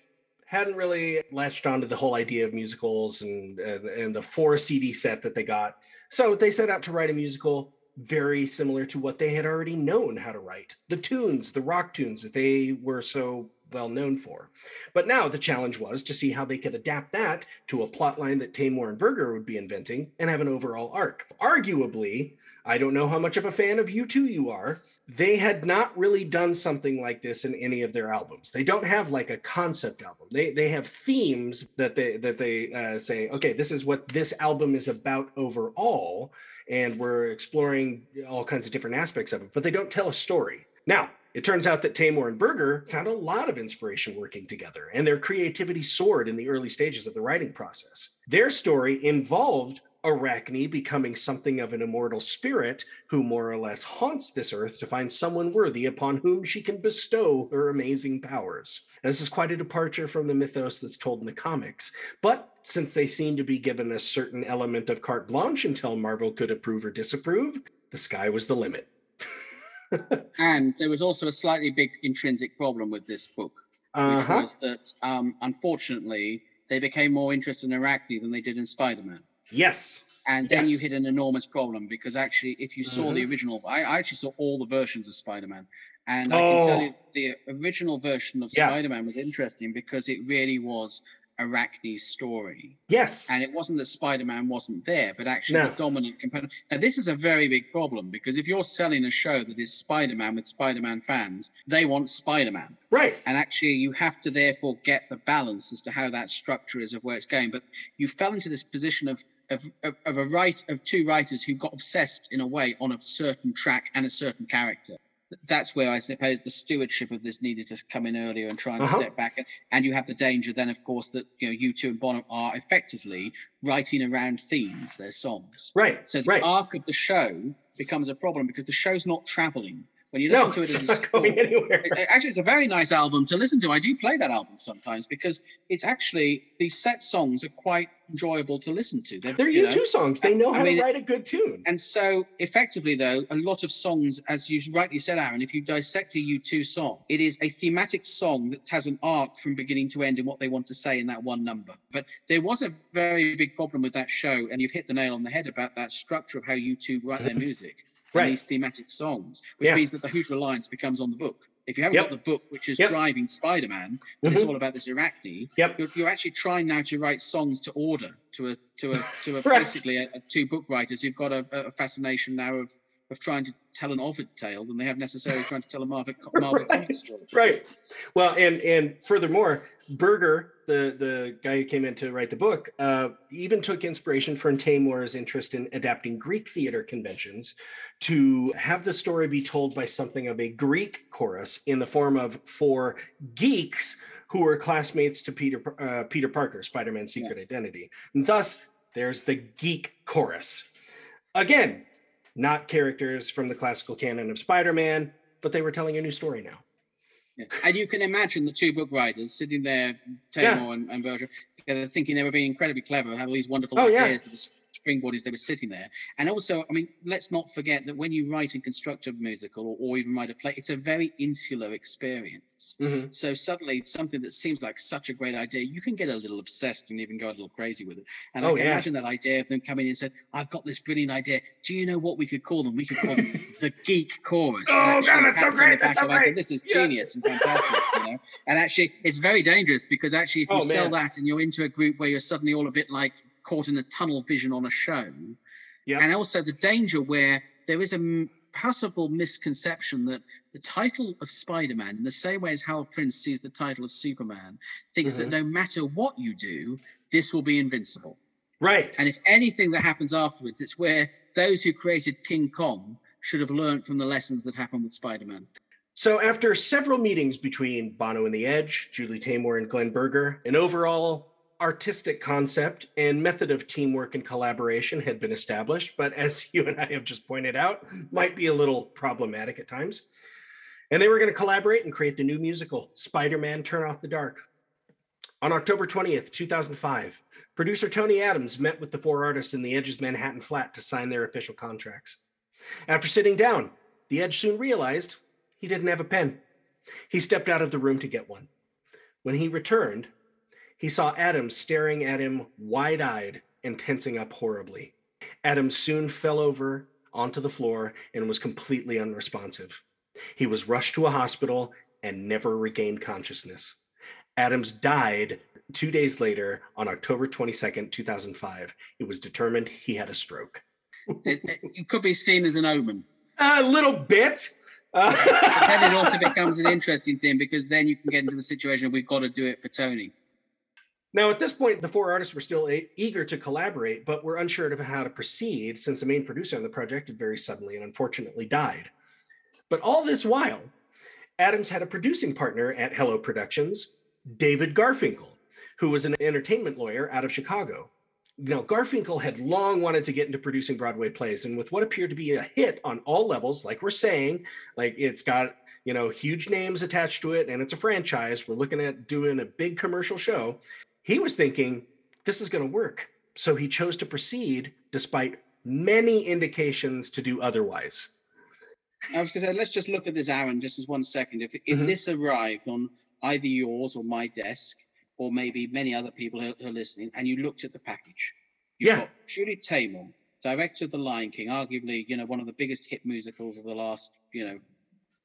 hadn't really latched onto the whole idea of musicals and, and and the four CD set that they got. So they set out to write a musical very similar to what they had already known how to write the tunes, the rock tunes that they were so well known for. But now the challenge was to see how they could adapt that to a plot line that Taymor and Berger would be inventing and have an overall arc. Arguably, I don't know how much of a fan of U2 you are. They had not really done something like this in any of their albums. They don't have like a concept album. They they have themes that they that they uh, say, okay, this is what this album is about overall, and we're exploring all kinds of different aspects of it. But they don't tell a story. Now, it turns out that Taymor and Berger found a lot of inspiration working together, and their creativity soared in the early stages of the writing process. Their story involved Arachne becoming something of an immortal spirit who more or less haunts this earth to find someone worthy upon whom she can bestow her amazing powers. This is quite a departure from the mythos that's told in the comics, but since they seem to be given a certain element of carte blanche until Marvel could approve or disapprove, the sky was the limit. And there was also a slightly big intrinsic problem with this book, which Uh-huh. was that um, unfortunately they became more interested in Arachne than they did in Spider-Man. Yes. And then you hit an enormous problem because actually, if you saw the Mhm. original, I, I actually saw all the versions of Spider-Man, and I can tell Oh. you the original version of Yeah. Spider-Man was interesting because it really was Arachne's story, Yes. and it wasn't that Spider-Man wasn't there, but actually No. the dominant component. Now, this is a very big problem because if you're selling a show that is Spider-Man with Spider-Man fans, they want Spider-Man. right. And actually, you have to therefore get the balance as to how that structure is of where it's going. But you fell into this position of of, of, of a right of two writers who got obsessed in a way on a certain track and a certain character. That's where I suppose the stewardship of this needed to come in earlier and try and Uh-huh. step back. And, you have the danger then, of course, that you know U2 and Bono are effectively writing around themes, their songs. Right. So the right. arc of the show becomes a problem because the show's not traveling. When you listen no, to it it's not going anywhere. it- actually, it's a very nice album to listen to. I do play that album sometimes because it's actually these set songs are quite enjoyable to listen to. They're you U2 know, songs. They know I how mean, to write a good tune. And so, effectively, though, a lot of songs, as you rightly said, Aaron, if you dissect a U2 song, it is a thematic song that has an arc from beginning to end in what they want to say in that one number. But there was a very big problem with that show, and you've hit the nail on the head about that structure of how U2 write their music. Right. These thematic songs, which Yeah. means that the Who's Reliance becomes on the book. If you haven't Yep. got the book, which is Yep. driving Spider-Man, and it's Mhm. all about this Arachne, Yep. you're, you're actually trying now to write songs to order to a to a to a Right. basically a, a two book writers who've got a, a fascination now of of trying to tell an Ovid tale than they have necessarily trying to tell a Marvel, Marvel Right. comic story. Right. Well, and and furthermore, Berger, the the guy who came in to write the book, uh, even took inspiration from Taymor's interest in adapting Greek theater conventions to have the story be told by something of a Greek chorus in the form of four geeks who were classmates to Peter uh, Peter Parker, Spider-Man's Secret Identity. And thus, there's the geek chorus. Again, not characters from the classical canon of Spider-Man, but they were telling a new story now. Yeah. And you can imagine the two book writers sitting there, Yeah. And, and Virgil, thinking they were being incredibly clever, had all these wonderful Oh, yeah. ideas that were springboard they were sitting there. And also, I mean, let's not forget that when you write and construct a musical or, or even write a play, it's a very insular experience. Mhm. So suddenly, something that seems like such a great idea, you can get a little obsessed and even go a little crazy with it. And Oh, I can yeah. imagine that idea of them coming in and said, "I've got this brilliant idea. Do you know what we could call them? We could call them the Geek Chorus." Oh, God, that's so pats on the great, that's so of us and great. This is Yeah. genius and fantastic, you know. And actually, it's very dangerous because actually, if you Oh, sell man. that and you're into a group where you're suddenly all a bit like caught in a tunnel vision on a show, Yeah. and also the danger where there is a possible misconception that the title of Spider-Man, in the same way as Hal Prince sees the title of Superman, thinks that Mhm. no matter what you do, this will be invincible. Right. And if anything that happens afterwards, it's where those who created King Kong should have learned from the lessons that happened with Spider-Man. So, after several meetings between Bono and the Edge, Julie Taymor and Glen Berger, an overall artistic concept and method of teamwork and collaboration had been established, but as you and I have just pointed out, might be a little problematic at times. And they were going to collaborate and create the new musical, Spider Man Turn Off the Dark. On October 20th, 2005, producer Tony Adams met with the four artists in the Edge's Manhattan flat to sign their official contracts. After sitting down, the Edge soon realized he didn't have a pen. He stepped out of the room to get one. When he returned, he saw Adams staring at him wide eyed and tensing up horribly. Adams soon fell over onto the floor and was completely unresponsive. He was rushed to a hospital and never regained consciousness. Adams died two days later on October 22nd, 2005. It was determined he had a stroke. It, it- it could be seen as an omen. A little bit. Uh, then it also becomes an interesting thing because then you can get into the situation we've got to do it for Tony. Now, at this point, the four artists were still a- eager to collaborate, but were unsure of how to proceed since the main producer on the project had very suddenly and unfortunately died. But all this while, Adams had a producing partner at Hello Productions, David Garfinkel, who was an entertainment lawyer out of Chicago. Now, Garfinkel had long wanted to get into producing Broadway plays, and with what appeared to be a hit on all levels, like we're saying, like it's got you know huge names attached to it, and it's a franchise. We're looking at doing a big commercial show. He was thinking this is going to work, so he chose to proceed despite many indications to do otherwise. I was going to say, let's just look at this, Aaron, just as one second. If, if Mhm. this arrived on either yours or my desk, or maybe many other people who who are listening, and you looked at the package, you've Yeah. got Julie Taymor, director of The Lion King, arguably, you know, one of the biggest hit musicals of the last, you know,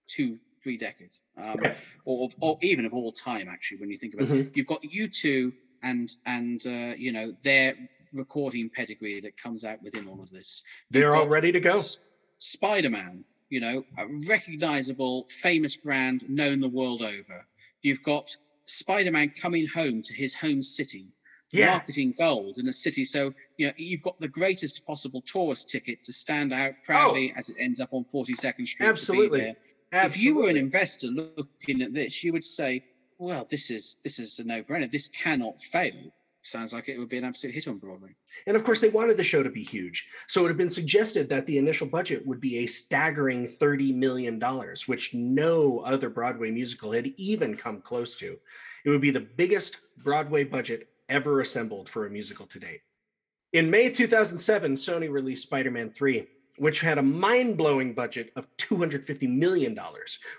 two, three decades, um, Right. or, of- or even of all time, actually, when you think about it. You've got U2 and, and uh, you know, their recording pedigree that comes out within all of this. You've They're all ready to go. S- Spider-Man, you know, a recognizable, famous brand known the world over. You've got Spider-Man coming home to his home city, Yeah, marketing gold in a city. So, you know, you've got the greatest possible tourist ticket to stand out proudly as it ends up on 42nd Street. Oh. Absolutely. If you were an investor looking at this, you would say, well, this is this is a no-brainer. This cannot fail. Sounds like it would be an absolute hit on Broadway. And of course, they wanted the show to be huge. So it had been suggested that the initial budget would be a staggering $30 million, which no other Broadway musical had even come close to. It would be the biggest Broadway budget ever assembled for a musical to date. In May 2007, Sony released Spider Man 3, which had a mind blowing budget of $250 million,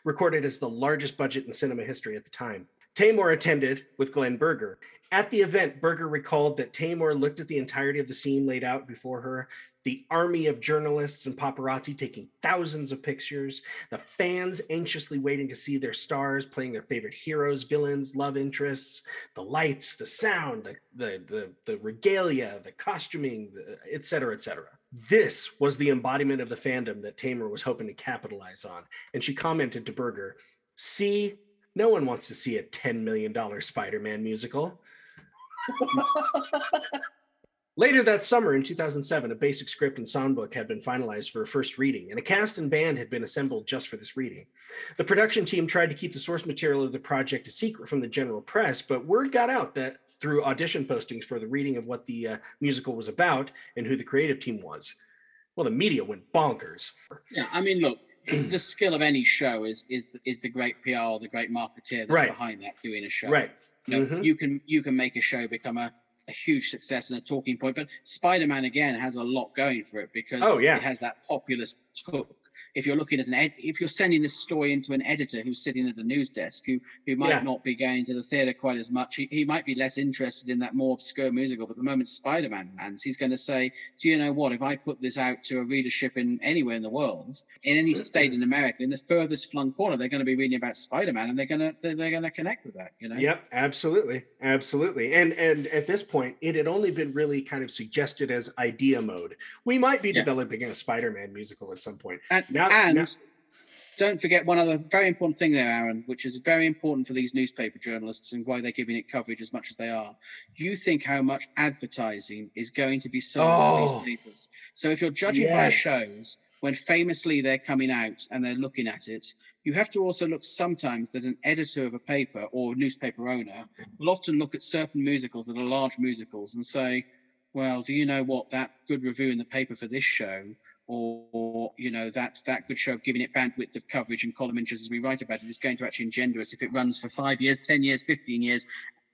recorded as the largest budget in cinema history at the time. Taymor attended with Glen Berger, At the event, Berger recalled that Taymor looked at the entirety of the scene laid out before her the army of journalists and paparazzi taking thousands of pictures, the fans anxiously waiting to see their stars playing their favorite heroes, villains, love interests, the lights, the sound, the, the, the, the regalia, the costuming, etc., etc. This was the embodiment of the fandom that Taymor was hoping to capitalize on. And she commented to Berger, See, no one wants to see a $10 million Spider Man musical. Later that summer in 2007, a basic script and songbook had been finalized for a first reading, and a cast and band had been assembled just for this reading. The production team tried to keep the source material of the project a secret from the general press, but word got out that through audition postings for the reading of what the uh, musical was about and who the creative team was. Well, the media went bonkers. Yeah, I mean, look, the skill of any show is is is the great PR, the great marketeer that's Right. behind that doing a show. Right. You, know, Mhm. you can you can make a show become a, a huge success and a talking point. But Spider-Man again has a lot going for it because Oh, yeah. it has that populist hook. If you're looking at an ed- if you're sending this story into an editor who's sitting at a news desk who who might Yeah. not be going to the theater quite as much, he, he might be less interested in that more obscure musical. But the moment Spider-Man lands, he's going to say, "Do you know what? If I put this out to a readership in anywhere in the world, in any state in America, in the furthest flung corner, they're going to be reading about Spider-Man, and they're going to they're, they're going to connect with that. You know? Yep, absolutely, absolutely. And and at this point, it had only been really kind of suggested as idea mode. We might be Yeah. developing a Spider-Man musical at some point. And, Now- and now- don't forget one other very important thing there, Aaron, which is very important for these newspaper journalists and why they're giving it coverage as much as they are. You think how much advertising is going to be sold Oh. these papers. So if you're judging by shows when famously they're coming out and they're looking at it, you have to also look sometimes that an editor of a paper or newspaper owner will often look at certain musicals that are large musicals and say, well, do you know what that good review in the paper for this show or, or you know that that good show giving it bandwidth of coverage and column inches as we write about it is going to actually engender us if it runs for five years, ten years, fifteen years,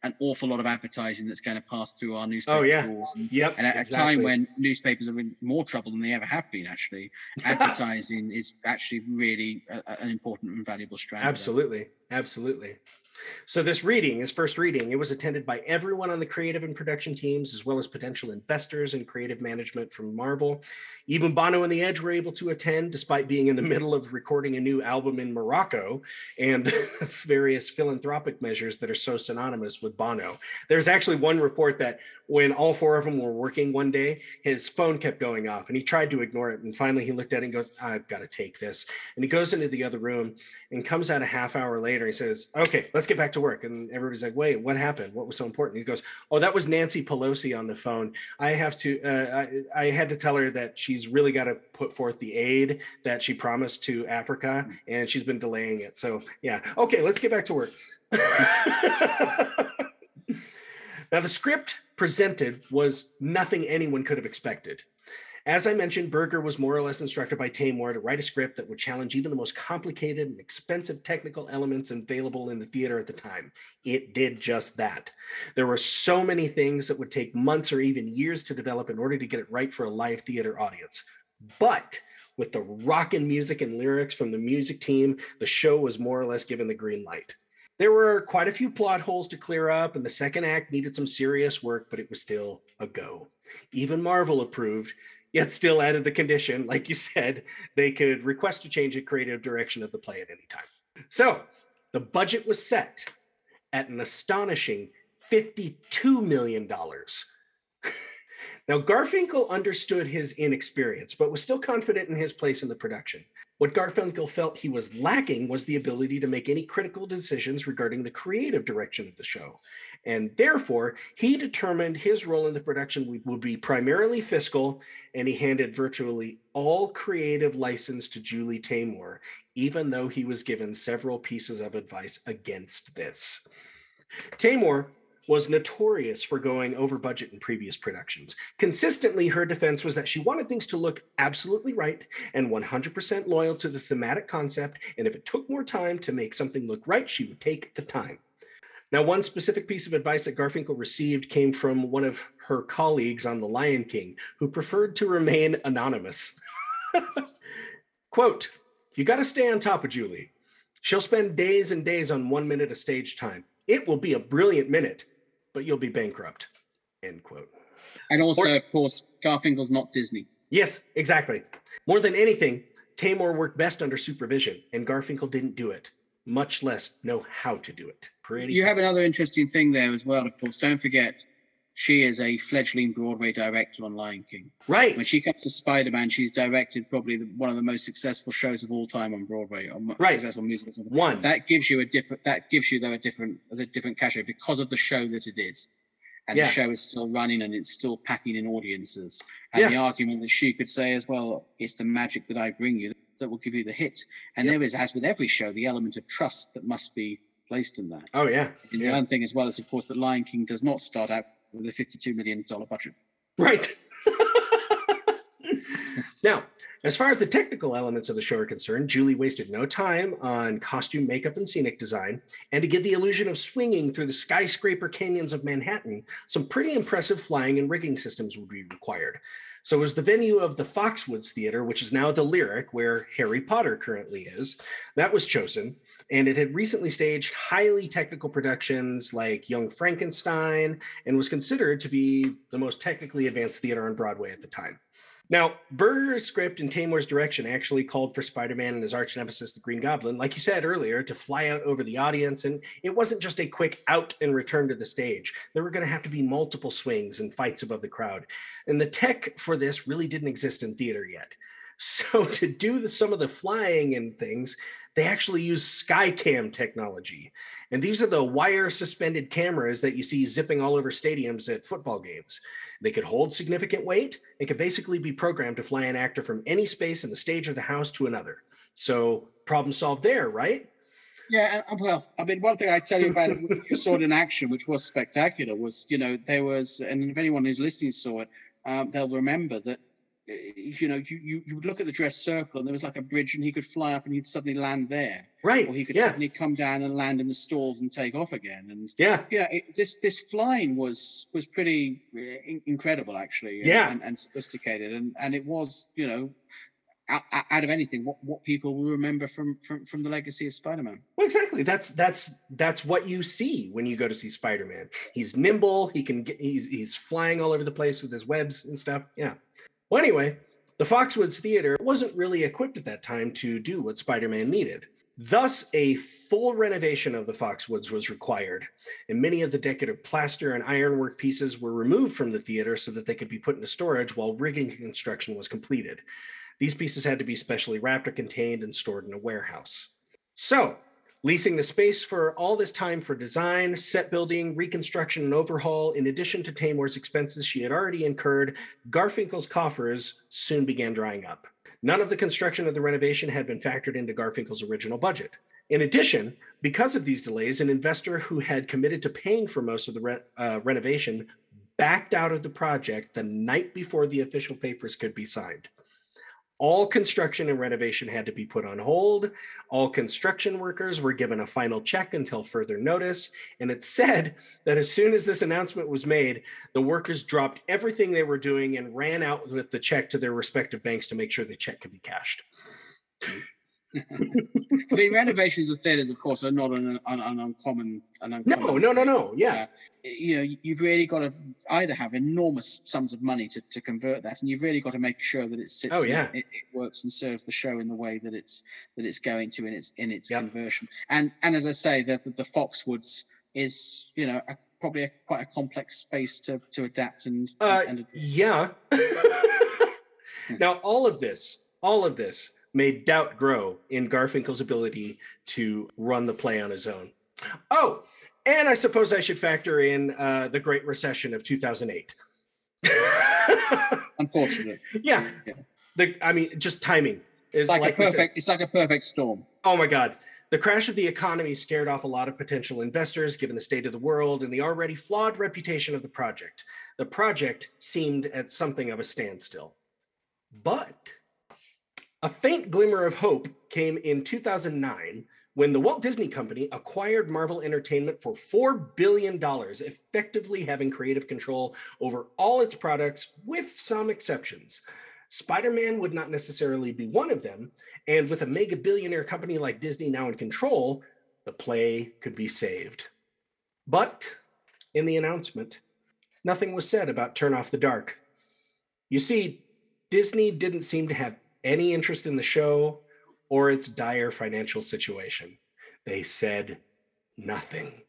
an awful lot of advertising that's going to pass through our newspaper Oh, yeah. And, Yep. and at exactly. a time when newspapers are in more trouble than they ever have been, actually, advertising is actually really a, a- an important and valuable strand. Absolutely. Absolutely. So this reading, his first reading, it was attended by everyone on the creative and production teams, as well as potential investors and creative management from Marvel. Even Bono and the Edge were able to attend, despite being in the middle of recording a new album in Morocco and various philanthropic measures that are so synonymous with Bono. There's actually one report that when all four of them were working one day, his phone kept going off and he tried to ignore it. And finally he looked at it and goes, I've got to take this. And he goes into the other room and comes out a half hour later. He says, Okay, let's get back to work. And everybody's like, Wait, what happened? What was so important? He goes, Oh, that was Nancy Pelosi on the phone. I have to, uh, I, I had to tell her that she's really got to put forth the aid that she promised to Africa and she's been delaying it. So, yeah. Okay, let's get back to work. now, the script presented was nothing anyone could have expected. As I mentioned, Berger was more or less instructed by Taymor to write a script that would challenge even the most complicated and expensive technical elements available in the theater at the time. It did just that. There were so many things that would take months or even years to develop in order to get it right for a live theater audience. But with the rockin' music and lyrics from the music team, the show was more or less given the green light. There were quite a few plot holes to clear up, and the second act needed some serious work, but it was still a go. Even Marvel approved, yet still added the condition, like you said, they could request to change the creative direction of the play at any time. So the budget was set at an astonishing $52 million. Now, Garfinkel understood his inexperience, but was still confident in his place in the production. What Garfinkel felt he was lacking was the ability to make any critical decisions regarding the creative direction of the show. And therefore, he determined his role in the production would, be primarily fiscal, and he handed virtually all creative license to Julie Taymor, even though he was given several pieces of advice against this. Taymor was notorious for going over budget in previous productions. Consistently, her defense was that she wanted things to look absolutely right and 100% loyal to the thematic concept, and if it took more time to make something look right, she would take the time. Now, one specific piece of advice that Garfinkel received came from one of her colleagues on The Lion King, who preferred to remain anonymous. Quote, You got to stay on top of Julie. She'll spend days and days on one minute of stage time. It will be a brilliant minute, but you'll be bankrupt. End quote. And also, of course, Garfinkel's not Disney. Yes, exactly. More than anything, Taymor worked best under supervision, and Garfinkel didn't do it, much less know how to do it. Pretty You tough. have another interesting thing there as well, of course. Don't forget, she is a fledgling Broadway director on Lion King. right. When she comes to Spider Man, she's directed probably the, one of the most successful shows of all time on Broadway, or mo- Right. successful musicals. One. That gives you a different. That gives you though a different, a different cachet because of the show that it is, and Yeah. the show is still running and it's still packing in audiences. And Yeah. the argument that she could say as well, it's the magic that I bring you that will give you the hit. And Yep. there is, as with every show, the element of trust that must be placed in that. oh yeah. And the yeah. other thing as well is, of course, that Lion King does not start out with a $52 million budget. Right. now, as far as the technical elements of the show are concerned, Julie wasted no time on costume, makeup, and scenic design. And to give the illusion of swinging through the skyscraper canyons of Manhattan, some pretty impressive flying and rigging systems would be required. So, as the venue of the Foxwoods Theater, which is now the Lyric, where Harry Potter currently is, that was chosen. And it had recently staged highly technical productions like Young Frankenstein and was considered to be the most technically advanced theater on Broadway at the time. Now, Berger's script and Taymor's direction actually called for Spider Man and his arch nemesis, the Green Goblin, like you said earlier, to fly out over the audience. And it wasn't just a quick out and return to the stage. There were going to have to be multiple swings and fights above the crowd. And the tech for this really didn't exist in theater yet. So, to do the, some of the flying and things, they actually use Skycam technology. And these are the wire suspended cameras that you see zipping all over stadiums at football games. They could hold significant weight and could basically be programmed to fly an actor from any space in the stage of the house to another. So, problem solved there, right? Yeah, well, I mean, one thing I tell you about it, when you saw it in action, which was spectacular, was you know there was, and if anyone who's listening saw it, um, they'll remember that. You know, you, you you would look at the dress circle, and there was like a bridge, and he could fly up, and he'd suddenly land there, Right. or he could yeah. suddenly come down and land in the stalls and take off again. And Yeah. yeah, it, this this flying was was pretty uh, in- incredible, actually. Yeah. and, and sophisticated, and and it was, you know, out, out of anything, what what people will remember from from from the legacy of Spider-Man. Well, exactly. That's that's that's what you see when you go to see Spider-Man. He's nimble. He can get. He's he's flying all over the place with his webs and stuff. Yeah. Well, anyway, the Foxwoods Theater wasn't really equipped at that time to do what Spider-Man needed. Thus, a full renovation of the Foxwoods was required, and many of the decorative plaster and ironwork pieces were removed from the theater so that they could be put into storage while rigging construction was completed. These pieces had to be specially wrapped or contained and stored in a warehouse. So, leasing the space for all this time for design, set building, reconstruction, and overhaul, in addition to Taymor's expenses she had already incurred, Garfinkel's coffers soon began drying up. None of the construction of the renovation had been factored into Garfinkel's original budget. In addition, because of these delays, an investor who had committed to paying for most of the re- uh, renovation backed out of the project the night before the official papers could be signed. All construction and renovation had to be put on hold. All construction workers were given a final check until further notice. And it said that as soon as this announcement was made, the workers dropped everything they were doing and ran out with the check to their respective banks to make sure the check could be cashed. I mean, renovations of theatres, of course, are not an, an, an uncommon. An uncommon No, no, no, no. Yeah. You know, you've really got to either have enormous sums of money to, to convert that, and you've really got to make sure that it sits. Oh, yeah. It, it works and serves the show in the way that it's that it's going to in its in its Yep. conversion. And and as I say, the the, the Foxwoods is you know a, probably a, quite a complex space to to adapt and Uh, and yeah. now, all of this, all of this made doubt grow in Garfinkel's ability to run the play on his own. Oh, and I suppose I should factor in uh, the Great Recession of 2008. Unfortunately, yeah. Yeah. The, I mean, just timing. it's like, a perfect. It's like a perfect storm. Oh my God. The crash of the economy scared off a lot of potential investors given the state of the world and the already flawed reputation of the project. The project seemed at something of a standstill. But a faint glimmer of hope came in 2009 when the Walt Disney Company acquired Marvel Entertainment for $4 billion, effectively having creative control over all its products, with some exceptions. Spider Man would not necessarily be one of them, and with a mega billionaire company like Disney now in control, the play could be saved. But in the announcement, nothing was said about Turn Off the Dark. You see, Disney didn't seem to have any interest in the show or its dire financial situation. They said nothing.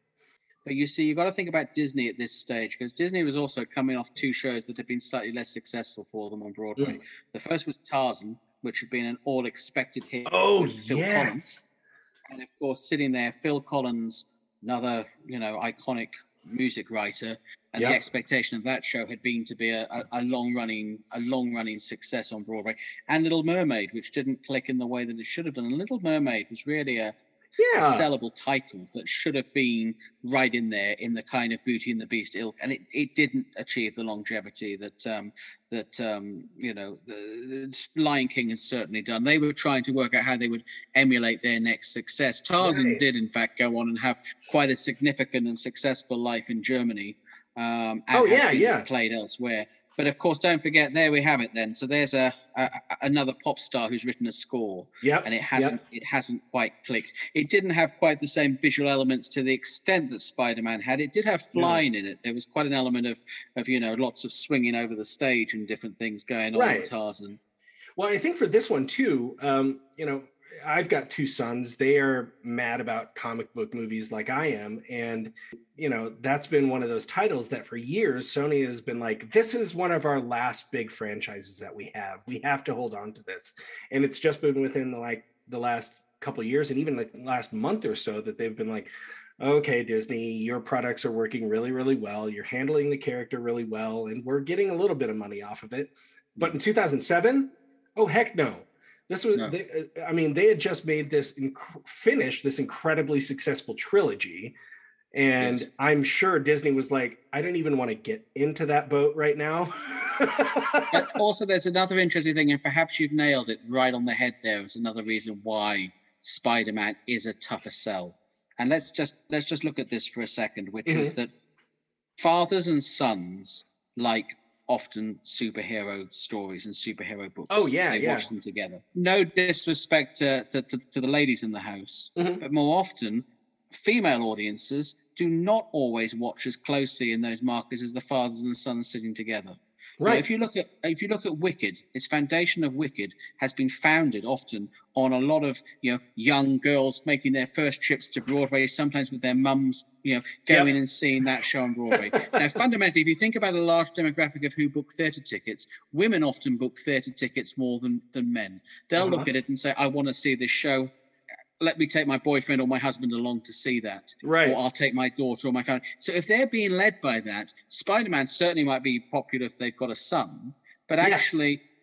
But you see, you've got to think about Disney at this stage because Disney was also coming off two shows that had been slightly less successful for them on Broadway. Mm. The first was Tarzan, which had been an all expected hit. Oh, Phil Collins. yes. And of course, sitting there, Phil Collins, another, you know, iconic music writer. And Yep. the expectation of that show had been to be a, a, a long running, a long running success on Broadway. And Little Mermaid, which didn't click in the way that it should have done. And Little Mermaid was really a, a Yeah. sellable title that should have been right in there in the kind of Beauty and the Beast ilk, and it, it didn't achieve the longevity that um, that um, you know the, the Lion King has certainly done. They were trying to work out how they would emulate their next success. Tarzan Right. did, in fact, go on and have quite a significant and successful life in Germany. Um, and Oh, yeah, yeah. played elsewhere. But of course, don't forget, there we have it. Then, so there's a, a another pop star who's written a score Yep. and it hasn't it hasn't quite clicked. It didn't have quite the same visual elements to the extent that Spider-Man had. It did have flying in it. There was quite an element of of you know lots of swinging over the stage and different things going on Right. with Tarzan. Well, I think for this one too, um, you know, I've got two sons. They are mad about comic book movies like I am. And, you know, that's been one of those titles that for years Sony has been like, this is one of our last big franchises that we have. We have to hold on to this. And it's just been within the like the last couple years and even the last month or so that they've been like, okay, Disney, your products are working really, really well. You're handling the character really well, and we're getting a little bit of money off of it. But in 2007, oh heck no. This was, No. they, I mean, they had just made this inc- finish this incredibly successful trilogy, and Yes. I'm sure Disney was like, I don't even want to get into that boat right now. Also, there's another interesting thing, and perhaps you've nailed it right on the head. There is another reason why Spider-Man is a tougher sell. And let's just let's just look at this for a second, which Mm-hmm. is that fathers and sons like often superhero stories and superhero books. Oh, yeah, they yeah. watch them together. No disrespect to, to, to, to the ladies in the house, Mhm. but more often, female audiences do not always watch as closely in those markers as the fathers and sons sitting together. You know, right. if you look at if you look at Wicked, its foundation of Wicked has been founded often on a lot of you know young girls making their first trips to Broadway, sometimes with their mums, you know, going and seeing that show on Broadway. now, fundamentally, if you think about a large demographic of who book theatre tickets, women often book theatre tickets more than than men. They'll look Uh-huh. at it and say, "I want to see this show." Let me take my boyfriend or my husband along to see that right. or I'll take my daughter or my family. So if they're being led by that, Spider-Man certainly might be popular if they've got a son, but Yes.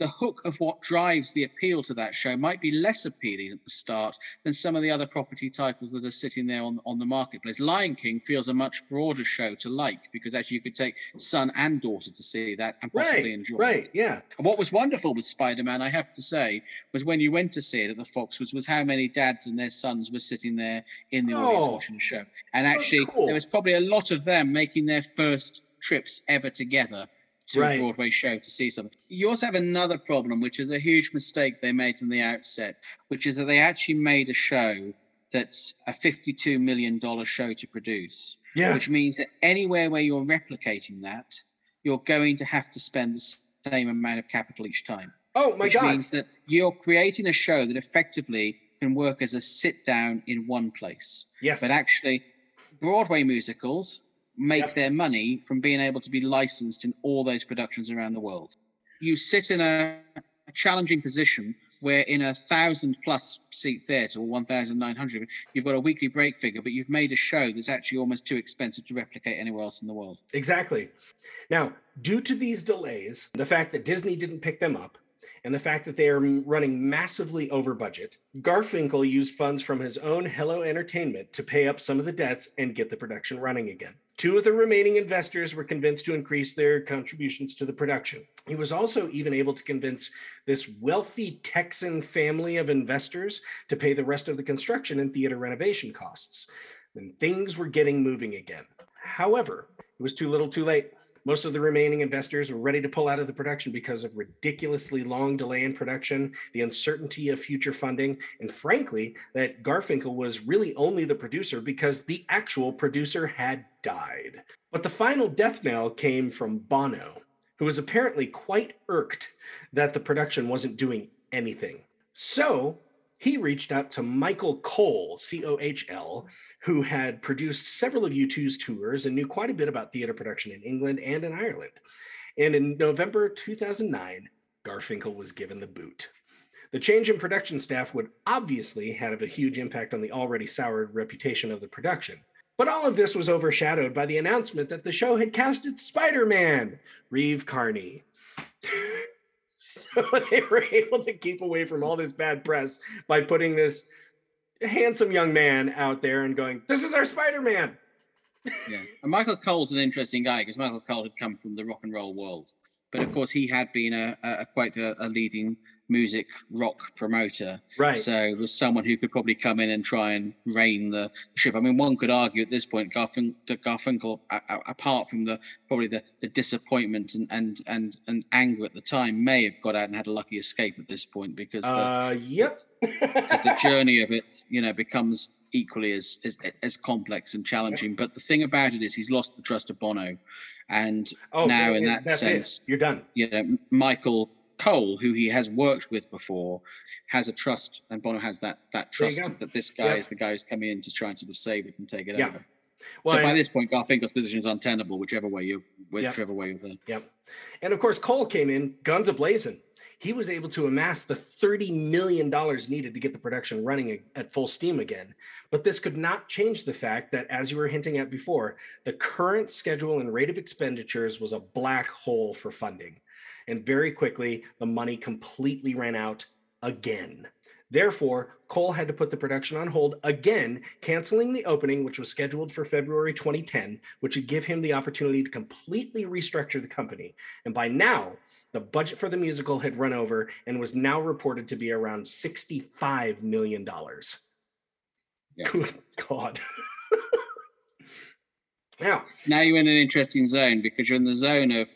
The hook of what drives the appeal to that show might be less appealing at the start than some of the other property titles that are sitting there on, on the marketplace. Lion King feels a much broader show to like because actually you could take son and daughter to see that and possibly right. enjoy it. Right. Yeah. And what was wonderful with Spider-Man, I have to say, was when you went to see it at the Foxwoods, was how many dads and their sons were sitting there in the audience Oh. watching the show. And actually, cool. there was probably a lot of them making their first trips ever together to Right. a Broadway show to see something. You also have another problem, which is a huge mistake they made from the outset, which is that they actually made a show that's a $52 million show to produce Yeah. which means that anywhere where you're replicating that, you're going to have to spend the same amount of capital each time. oh my which God. Which means that you're creating a show that effectively can work as a sit down in one place. yes. But actually, Broadway musicals make Yep. their money from being able to be licensed in all those productions around the world. You sit in a, a challenging position where in a thousand plus seat theatre or 1,900, you've got a weekly break figure, but you've made a show that's actually almost too expensive to replicate anywhere else in the world. Exactly. Now, due to these delays, the fact that Disney didn't pick them up, and the fact that they are running massively over budget, Garfinkel used funds from his own Hello Entertainment to pay up some of the debts and get the production running again. Two of the remaining investors were convinced to increase their contributions to the production. He was also even able to convince this wealthy Texan family of investors to pay the rest of the construction and theater renovation costs. And things were getting moving again. However, it was too little too late. Most of the remaining investors were ready to pull out of the production because of ridiculously long delay in production, the uncertainty of future funding, and frankly, that Garfinkel was really only the producer because the actual producer had died. But the final death knell came from Bono, who was apparently quite irked that the production wasn't doing anything. So he reached out to Michael Cohl, C O H L, who had produced several of U2's tours and knew quite a bit about theater production in England and in Ireland. And in November 2009, Garfinkel was given the boot. The change in production staff would obviously have a huge impact on the already soured reputation of the production. But all of this was overshadowed by the announcement that the show had casted Spider Man, Reeve Carney. So they were able to keep away from all this bad press by putting this handsome young man out there and going, "This is our Spider-Man." yeah, and Michael Cohl's an interesting guy because Michael Cohl had come from the rock and roll world, but of course he had been a, a quite a, a leading music rock promoter. Right. So was someone who could probably come in and try and rein the ship. I mean, one could argue at this point, Garfin- a- a- apart from the probably the, the disappointment and, and and and anger at the time, may have got out and had a lucky escape at this point because the, Uh, yep. because the journey of it, you know, becomes equally as, as as complex and challenging. But the thing about it is, he's lost the trust of Bono, and oh, now yeah, in that sense, it. you're done. you know, Michael Cohl, who he has worked with before, has a trust, and Bono has that that trust that this guy Yeah. is the guy who's coming in to try and sort of save it and take it Yeah. over. Well, so by this point, Garfinkle's position is untenable, whichever way you, whichever way you're there. Yep. And of course, Cohl came in guns a blazing. He was able to amass the $30 million needed to get the production running at full steam again. But this could not change the fact that, as you were hinting at before, the current schedule and rate of expenditures was a black hole for funding. And very quickly, the money completely ran out again. Therefore, Cohl had to put the production on hold again, canceling the opening, which was scheduled for February 2010, which would give him the opportunity to completely restructure the company. And by now, the budget for the musical had run over and was now reported to be around $65 million. Yeah. Good God. now, Now you're in an interesting zone because you're in the zone of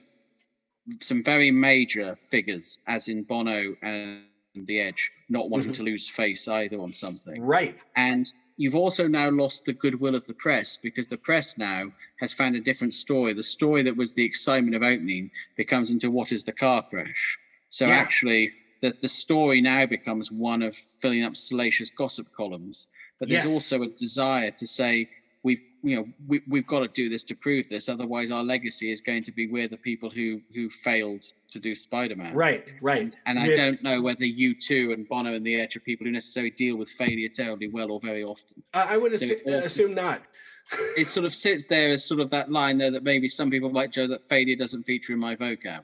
some very major figures, as in Bono and The Edge, not wanting Mhm. to lose face either on something. right. And you've also now lost the goodwill of the press because the press now has found a different story. The story that was the excitement of opening becomes into what is the car crash. So Yeah. actually, the, the story now becomes one of filling up salacious gossip columns. But there's Yes. also a desire to say, we've you know we, we've got to do this to prove this otherwise our legacy is going to be we're the people who who failed to do spider-man Right, right. and I With- don't know whether U2 and Bono and the Edge are people who necessarily deal with failure terribly well or very often. I I would So assu- it also- assume not. It sort of sits there as sort of that line there that maybe some people might joke that failure doesn't feature in my vocab.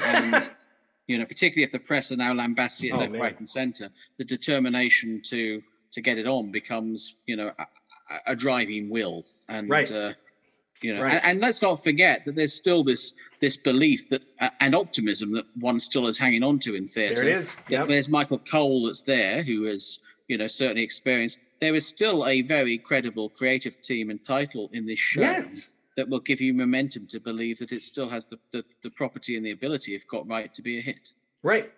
And you know, particularly if the press are now lambasting it Oh, left, man. right, and centre, the determination to to get it on becomes you know a, driving will. And Right. uh, you know, Right. and, and let's not forget that there's still this this belief that uh, and optimism that one still is hanging on to in theatre. There is. Yeah, Yep. There's Michael Cohl that's there, who is you know, certainly experienced. There is still a very credible creative team and title in this show Yes. that will give you momentum to believe that it still has the, the, the property and the ability, if got right, to be a hit. Right.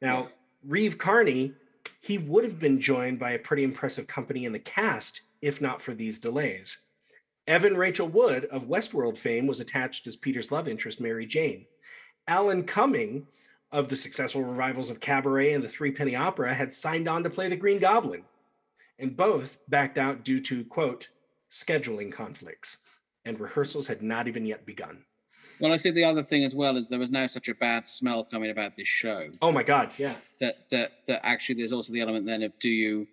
Now, Reeve Carney, he would have been joined by a pretty impressive company in the cast if not for these delays. Evan Rachel Wood of Westworld fame was attached as Peter's love interest, Mary Jane. Alan Cumming of the successful revivals of Cabaret and the Threepenny Opera had signed on to play the Green Goblin, and both backed out due to, quote, scheduling conflicts, and rehearsals had not even yet begun. Well, I think the other thing as well is there was now such a bad smell coming about this show Oh my God, yeah. that that that actually there's also the element then of do you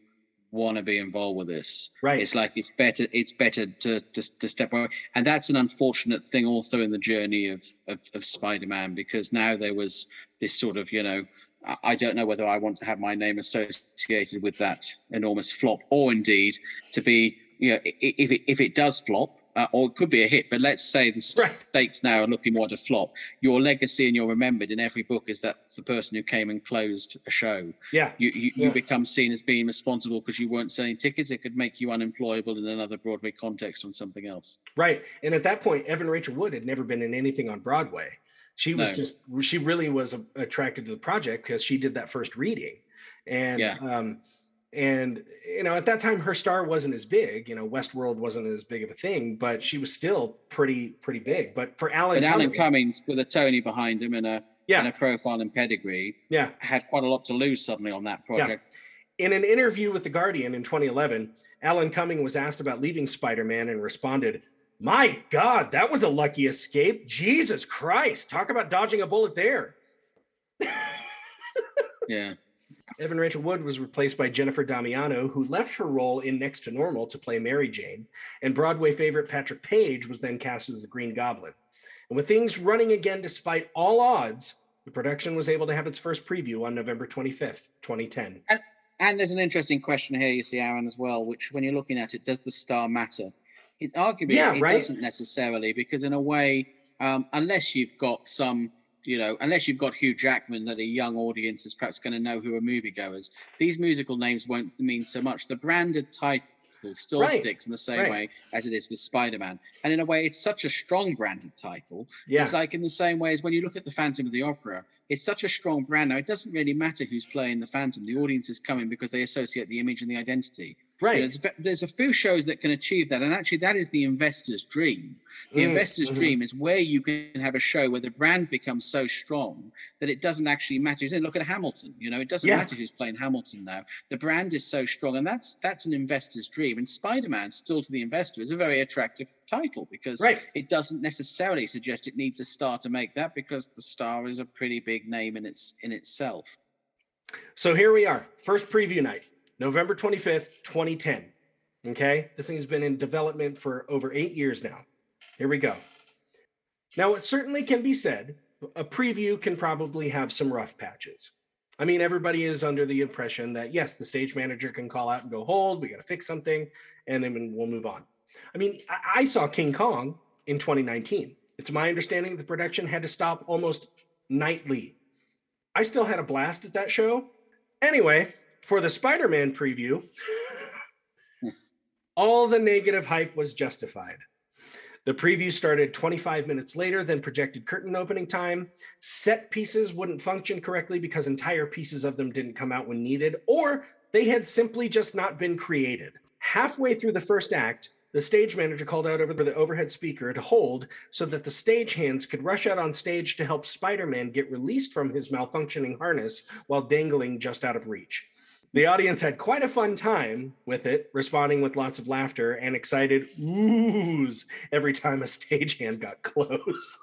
want to be involved with this? Right. It's like it's better it's better to to, to step away, and that's an unfortunate thing also in the journey of of, of Spider-Man because now there was this sort of you know I- don't know whether I want to have my name associated with that enormous flop, or indeed to be you know if it if it does flop. Uh, or it could be a hit, but let's say the stakes now are looking more to flop. Your legacy and you're remembered in every book is that the person who came and closed a show. Yeah. You you, Yeah. you become seen as being responsible because you weren't selling tickets. It could make you unemployable in another Broadway context on something else. Right. And at that point, Evan Rachel Wood had never been in anything on Broadway. She was No. just, she really was attracted to the project because she did that first reading. And, Yeah. um, and, you know, at that time, her star wasn't as big, you know, Westworld wasn't as big of a thing, but she was still pretty, pretty big. But for Alan, But Alan Cumming- Cummings, with a Tony behind him and a yeah, and a profile and pedigree, yeah. had quite a lot to lose suddenly on that project. In an interview with The Guardian in 2011, Alan Cumming was asked about leaving Spider Man and responded, My God, that was a lucky escape. Jesus Christ. Talk about dodging a bullet there. Yeah. Evan Rachel Wood was replaced by Jennifer Damiano, who left her role in Next to Normal to play Mary Jane, and Broadway favorite Patrick Page was then cast as the Green Goblin. And with things running again despite all odds, the production was able to have its first preview on November 25th, 2010. And there's an interesting question here, you see, Aaron, as well, which when you're looking at it, does the star matter? It arguably Yeah, it right. doesn't necessarily, because in a way, um, unless you've got some, you know, unless you've got Hugh Jackman that a young audience is perhaps going to know who are moviegoers, these musical names won't mean so much. The branded title still Right, sticks in the same right. way as it is with Spider-Man. And in a way, it's such a strong branded title Yeah. it's like in the same way as when you look at the Phantom of the Opera, it's such a strong brand. Now, it doesn't really matter who's playing the Phantom. The audience is coming because they associate the image and the identity. Right. there's, there's a few shows that can achieve that. And actually, that is the investor's dream. The Mm, investor's mhm. dream is where you can have a show where the brand becomes so strong that it doesn't actually matter. You Look at Hamilton. You know, it doesn't Yeah. matter who's playing Hamilton now. The brand is so strong. And that's that's an investor's dream. And Spider Man, still to the investor, is a very attractive title because Right. it doesn't necessarily suggest it needs a star to make that because the star is a pretty big name in its in itself. So here we are, first preview night, November 25th, 2010. Okay, this thing's been in development for over eight years now. Here we go. Now, it certainly can be said a preview can probably have some rough patches. I mean, everybody is under the impression that yes, the stage manager can call out and go, hold, we got to fix something, and then we'll move on. I mean, I, I saw King Kong in 2019. It's my understanding the production had to stop almost nightly. I still had a blast at that show. Anyway, for the Spider Man preview, all the negative hype was justified. The preview started 25 minutes later than projected curtain opening time. Set pieces wouldn't function correctly because entire pieces of them didn't come out when needed, or they had simply just not been created. Halfway through the first act, the stage manager called out over the overhead speaker to hold so that the stagehands could rush out on stage to help Spider Man get released from his malfunctioning harness while dangling just out of reach. The audience had quite a fun time with it, responding with lots of laughter and excited oohs every time a stagehand got close.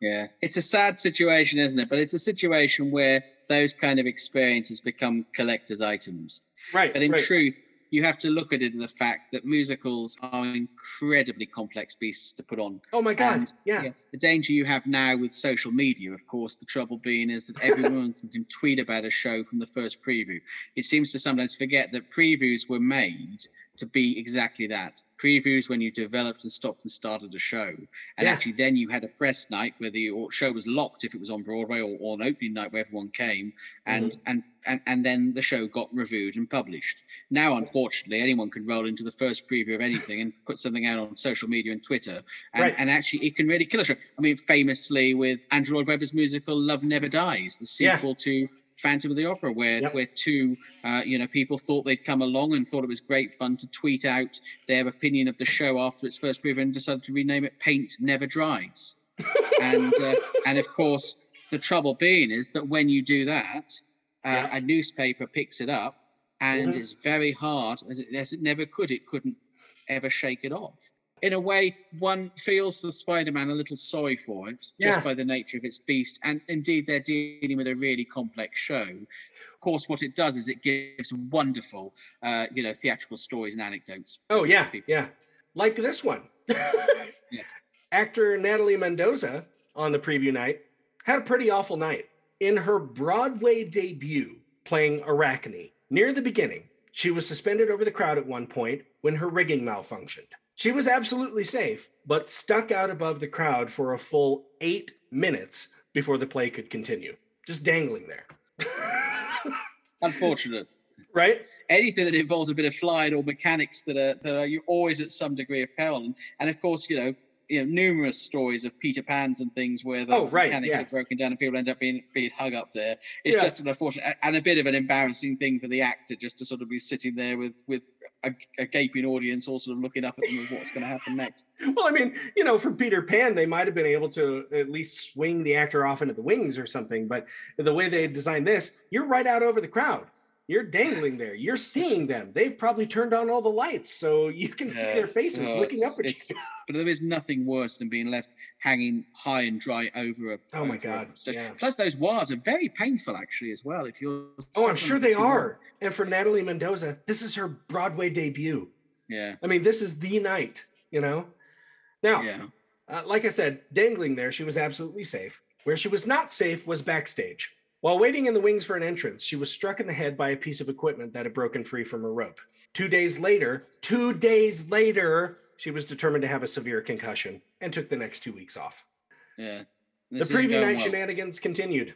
Yeah. It's a sad situation, isn't it? But it's a situation where those kind of experiences become collector's items. right. But in right. truth, you have to look at it in the fact that musicals are incredibly complex beasts to put on. oh my God. and, yeah. The danger you have now with social media, of course, the trouble being is that everyone can, can tweet about a show from the first preview. It seems to sometimes forget that previews were made to be exactly that. Previews when you developed and stopped and started a show. And Yeah. actually, then you had a press night where the show was locked if it was on Broadway or, or an opening night where everyone came. And, Mm-hmm. and, and, and then the show got reviewed and published. Now, unfortunately, anyone can roll into the first preview of anything and put something out on social media and Twitter. And, Right. and actually, it can really kill a show. I mean, famously with Andrew Lloyd Webber's musical Love Never Dies, the Yeah. sequel to Phantom of the Opera, where Yep. where two uh, you know people thought they'd come along and thought it was great fun to tweet out their opinion of the show after its first preview and decided to rename it Paint Never Dries. and uh, and of course, the trouble being is that when you do that, uh, Yeah. a newspaper picks it up, and Mhm. it's very hard as it, as it never could. It couldn't ever shake it off. In a way, one feels for Spider-Man a little sorry for it, just by the nature of its beast, and indeed they're dealing with a really complex show. Of course, what it does is it gives wonderful, uh, you know, theatrical stories and anecdotes. Oh yeah, yeah. Like this one. Yeah. Actor Natalie Mendoza on the preview night had a pretty awful night. In her Broadway debut playing Arachne, near the beginning, she was suspended over the crowd at one point when her rigging malfunctioned. She was absolutely safe, but stuck out above the crowd for a full eight minutes before the play could continue, just dangling there. Unfortunate. right? Anything that involves a bit of flying or mechanics that are that are you always at some degree of peril, and, and of course, you know, you know, numerous stories of Peter Pans and things where the Oh, right, mechanics yeah. are broken down and people end up being being hung up there. It's Yeah. just an unfortunate and a bit of an embarrassing thing for the actor just to sort of be sitting there with with a, a gaping audience, all sort of looking up at them with what's going to happen next. Well, I mean, you know, for Peter Pan, they might have been able to at least swing the actor off into the wings or something. But the way they designed this, you're right out over the crowd. You're dangling there. You're seeing them. They've probably turned on all the lights, so you can see their faces Oh, looking up at it's- you. But there is nothing worse than being left hanging high and dry over a. Oh my God, stage. yeah. Plus, those wires are very painful, actually, as well. If you're. Oh, I'm sure they too long. are. And for Natalie Mendoza, this is her Broadway debut. Yeah. I mean, this is the night, you know? Now, Yeah. Uh, like I said, dangling there, she was absolutely safe. Where she was not safe was backstage. While waiting in the wings for an entrance, she was struck in the head by a piece of equipment that had broken free from her rope. Two days later, two days later, she was determined to have a severe concussion and took the next two weeks off. Yeah. The preview night well. shenanigans continued.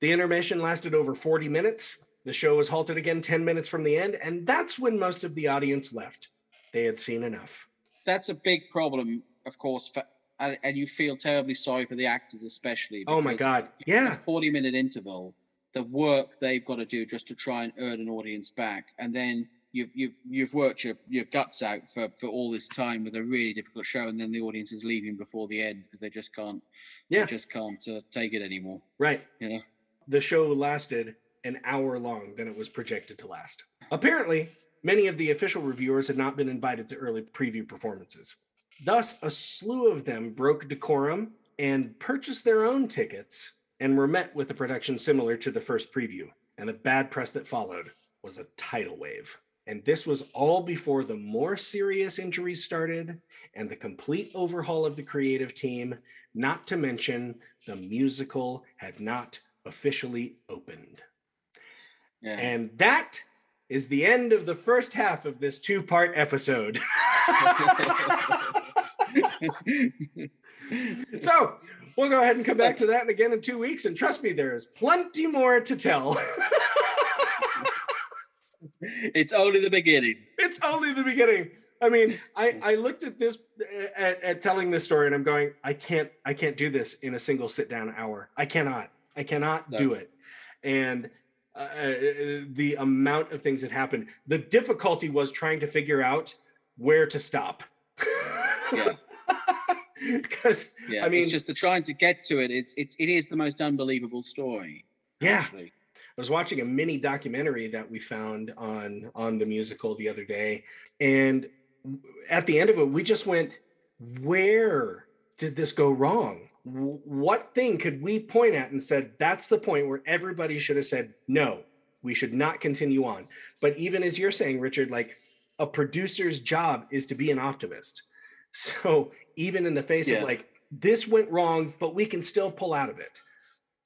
The intermission lasted over 40 minutes. The show was halted again 10 minutes from the end, and that's when most of the audience left. They had seen enough. That's a big problem, of course, for, and, and you feel terribly sorry for the actors, especially. Oh my God. Yeah. 40 minute interval, the work they've got to do just to try and earn an audience back. And then you've you've you've worked your, your guts out for, for all this time with a really difficult show, and then the audience is leaving before the end because they just can't Yeah. they just can't uh, take it anymore. Right. You know? the show lasted an hour long than it was projected to last. Apparently, many of the official reviewers had not been invited to early preview performances. Thus, a slew of them broke decorum and purchased their own tickets and were met with a production similar to the first preview. And the bad press that followed was a tidal wave. And this was all before the more serious injuries started and the complete overhaul of the creative team, not to mention the musical had not officially opened. Yeah. And that is the end of the first half of this two part episode. so we'll go ahead and come back to that again in two weeks. And trust me, there is plenty more to tell. it's only the beginning. it's only the beginning. I mean, I, I looked at this at, at telling this story and I'm going, I can't I can't do this in a single sit down hour. I cannot. I cannot No. do it. And uh, the amount of things that happened, the difficulty was trying to figure out where to stop. Yeah. Because Yeah. I mean, it's just the trying to get to it. It's it's it is the most unbelievable story. yeah, Actually. I was watching a mini documentary that we found on on the musical the other day, and at the end of it, we just went, "Where did this go wrong? What thing could we point at and said that's the point where everybody should have said no, we should not continue on?" But even as you're saying, Richard, like a producer's job is to be an optimist. So even in the face Yeah. of like this went wrong, but we can still pull out of it.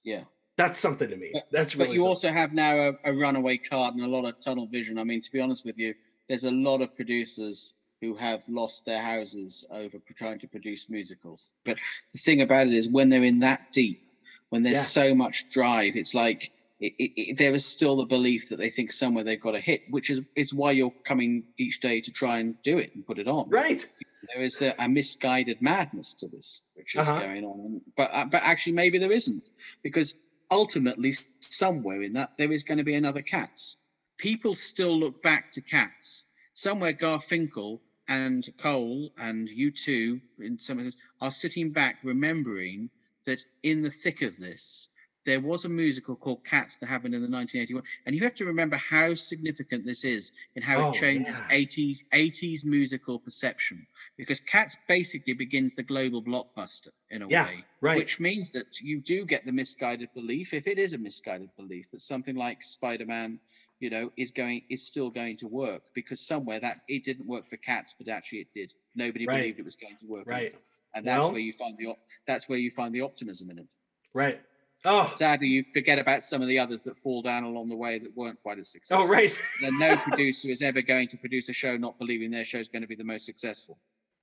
Yeah. That's something to me. But- That's really But you something. also have now a, a runaway card and a lot of tunnel vision. I mean, to be honest with you, there's a lot of producers who have lost their houses over trying to produce musicals. But the thing about it is, when they're in that deep, when there's Yeah. so much drive, it's like it, it, it- there is still the belief that they think somewhere they've got a hit, which is is why you're coming each day to try and do it and put it on. right. There is a, a misguided madness to this, which is Uh-huh. going on. But uh, but actually, maybe there isn't, because ultimately, somewhere in that, there is going to be another Cats. People still look back to Cats. Somewhere, Garfinkle and Cohl and U2, in some this, are sitting back remembering that in the thick of this, there was a musical called Cats that happened in the 1981, and you have to remember how significant this is in how Oh, it changes yeah. 80s 80s musical perception because Cats basically begins the global blockbuster in a Yeah, way, right. which means that you do get the misguided belief, if it is a misguided belief, that something like Spider-Man, you know, is going is still going to work because somewhere that it didn't work for Cats, but actually it did. Nobody Right. believed it was going to work, Right. And that's where you find the op- that's where you find the optimism in it. Right. Oh. Sadly, you forget about some of the others that fall down along the way that weren't quite as successful. Oh, right. And no producer is ever going to produce a show not believing their show is going to be the most successful.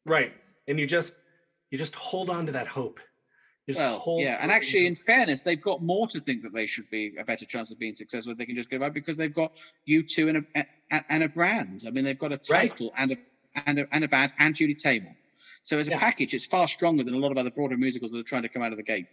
Right. And you just you just hold on to that hope. Just Well, yeah, and actually, in fairness, they've got more to think that they should be a better chance of being successful if they can just go back because they've got U2 and a a- and a brand. I mean, they've got a Right. title and a and a and a band and Julie Taymor. So as a Yeah. package, it's far stronger than a lot of other broader musicals that are trying to come out of the gate.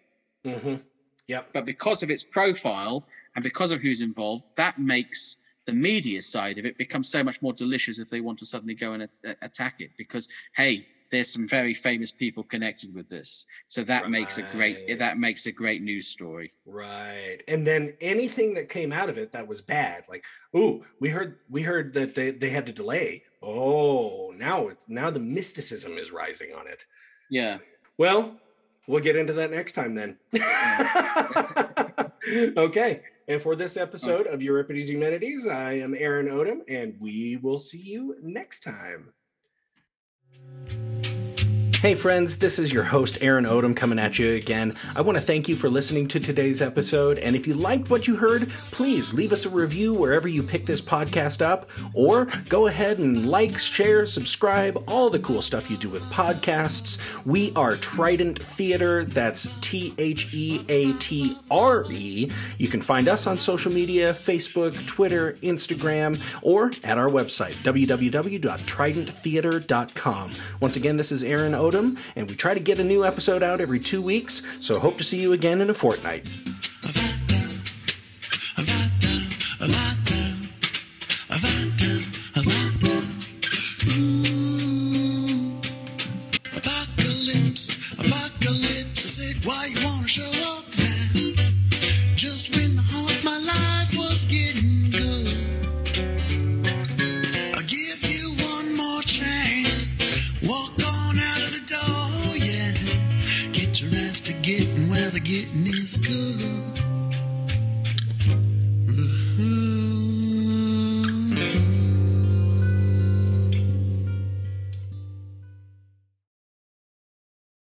Mhm. Yep. But because of its profile and because of who's involved, that makes the media side of it become so much more delicious if they want to suddenly go and a- attack it. Because hey, there's some very famous people connected with this, so that makes a great that makes a great news story. Right. And then anything that came out of it that was bad, like, ooh, we heard we heard that they, they had to delay. Oh, now it's now the mysticism is rising on it. Yeah. Well, we'll get into that next time then. okay. And for this episode of Euripides Humanities, I am Aaron Odom, and we will see you next time. Hey, friends, this is your host, Aaron Odom, coming at you again. I want to thank you for listening to today's episode. And if you liked what you heard, please leave us a review wherever you pick this podcast up, or go ahead and like, share, subscribe, all the cool stuff you do with podcasts. We are Trident Theater. That's T H E A T R E. You can find us on social media Facebook, Twitter, Instagram, or at our website, www.tridenttheater.com. Once again, this is Aaron Odom, and we try to get a new episode out every two weeks, so hope to see you again in a fortnight.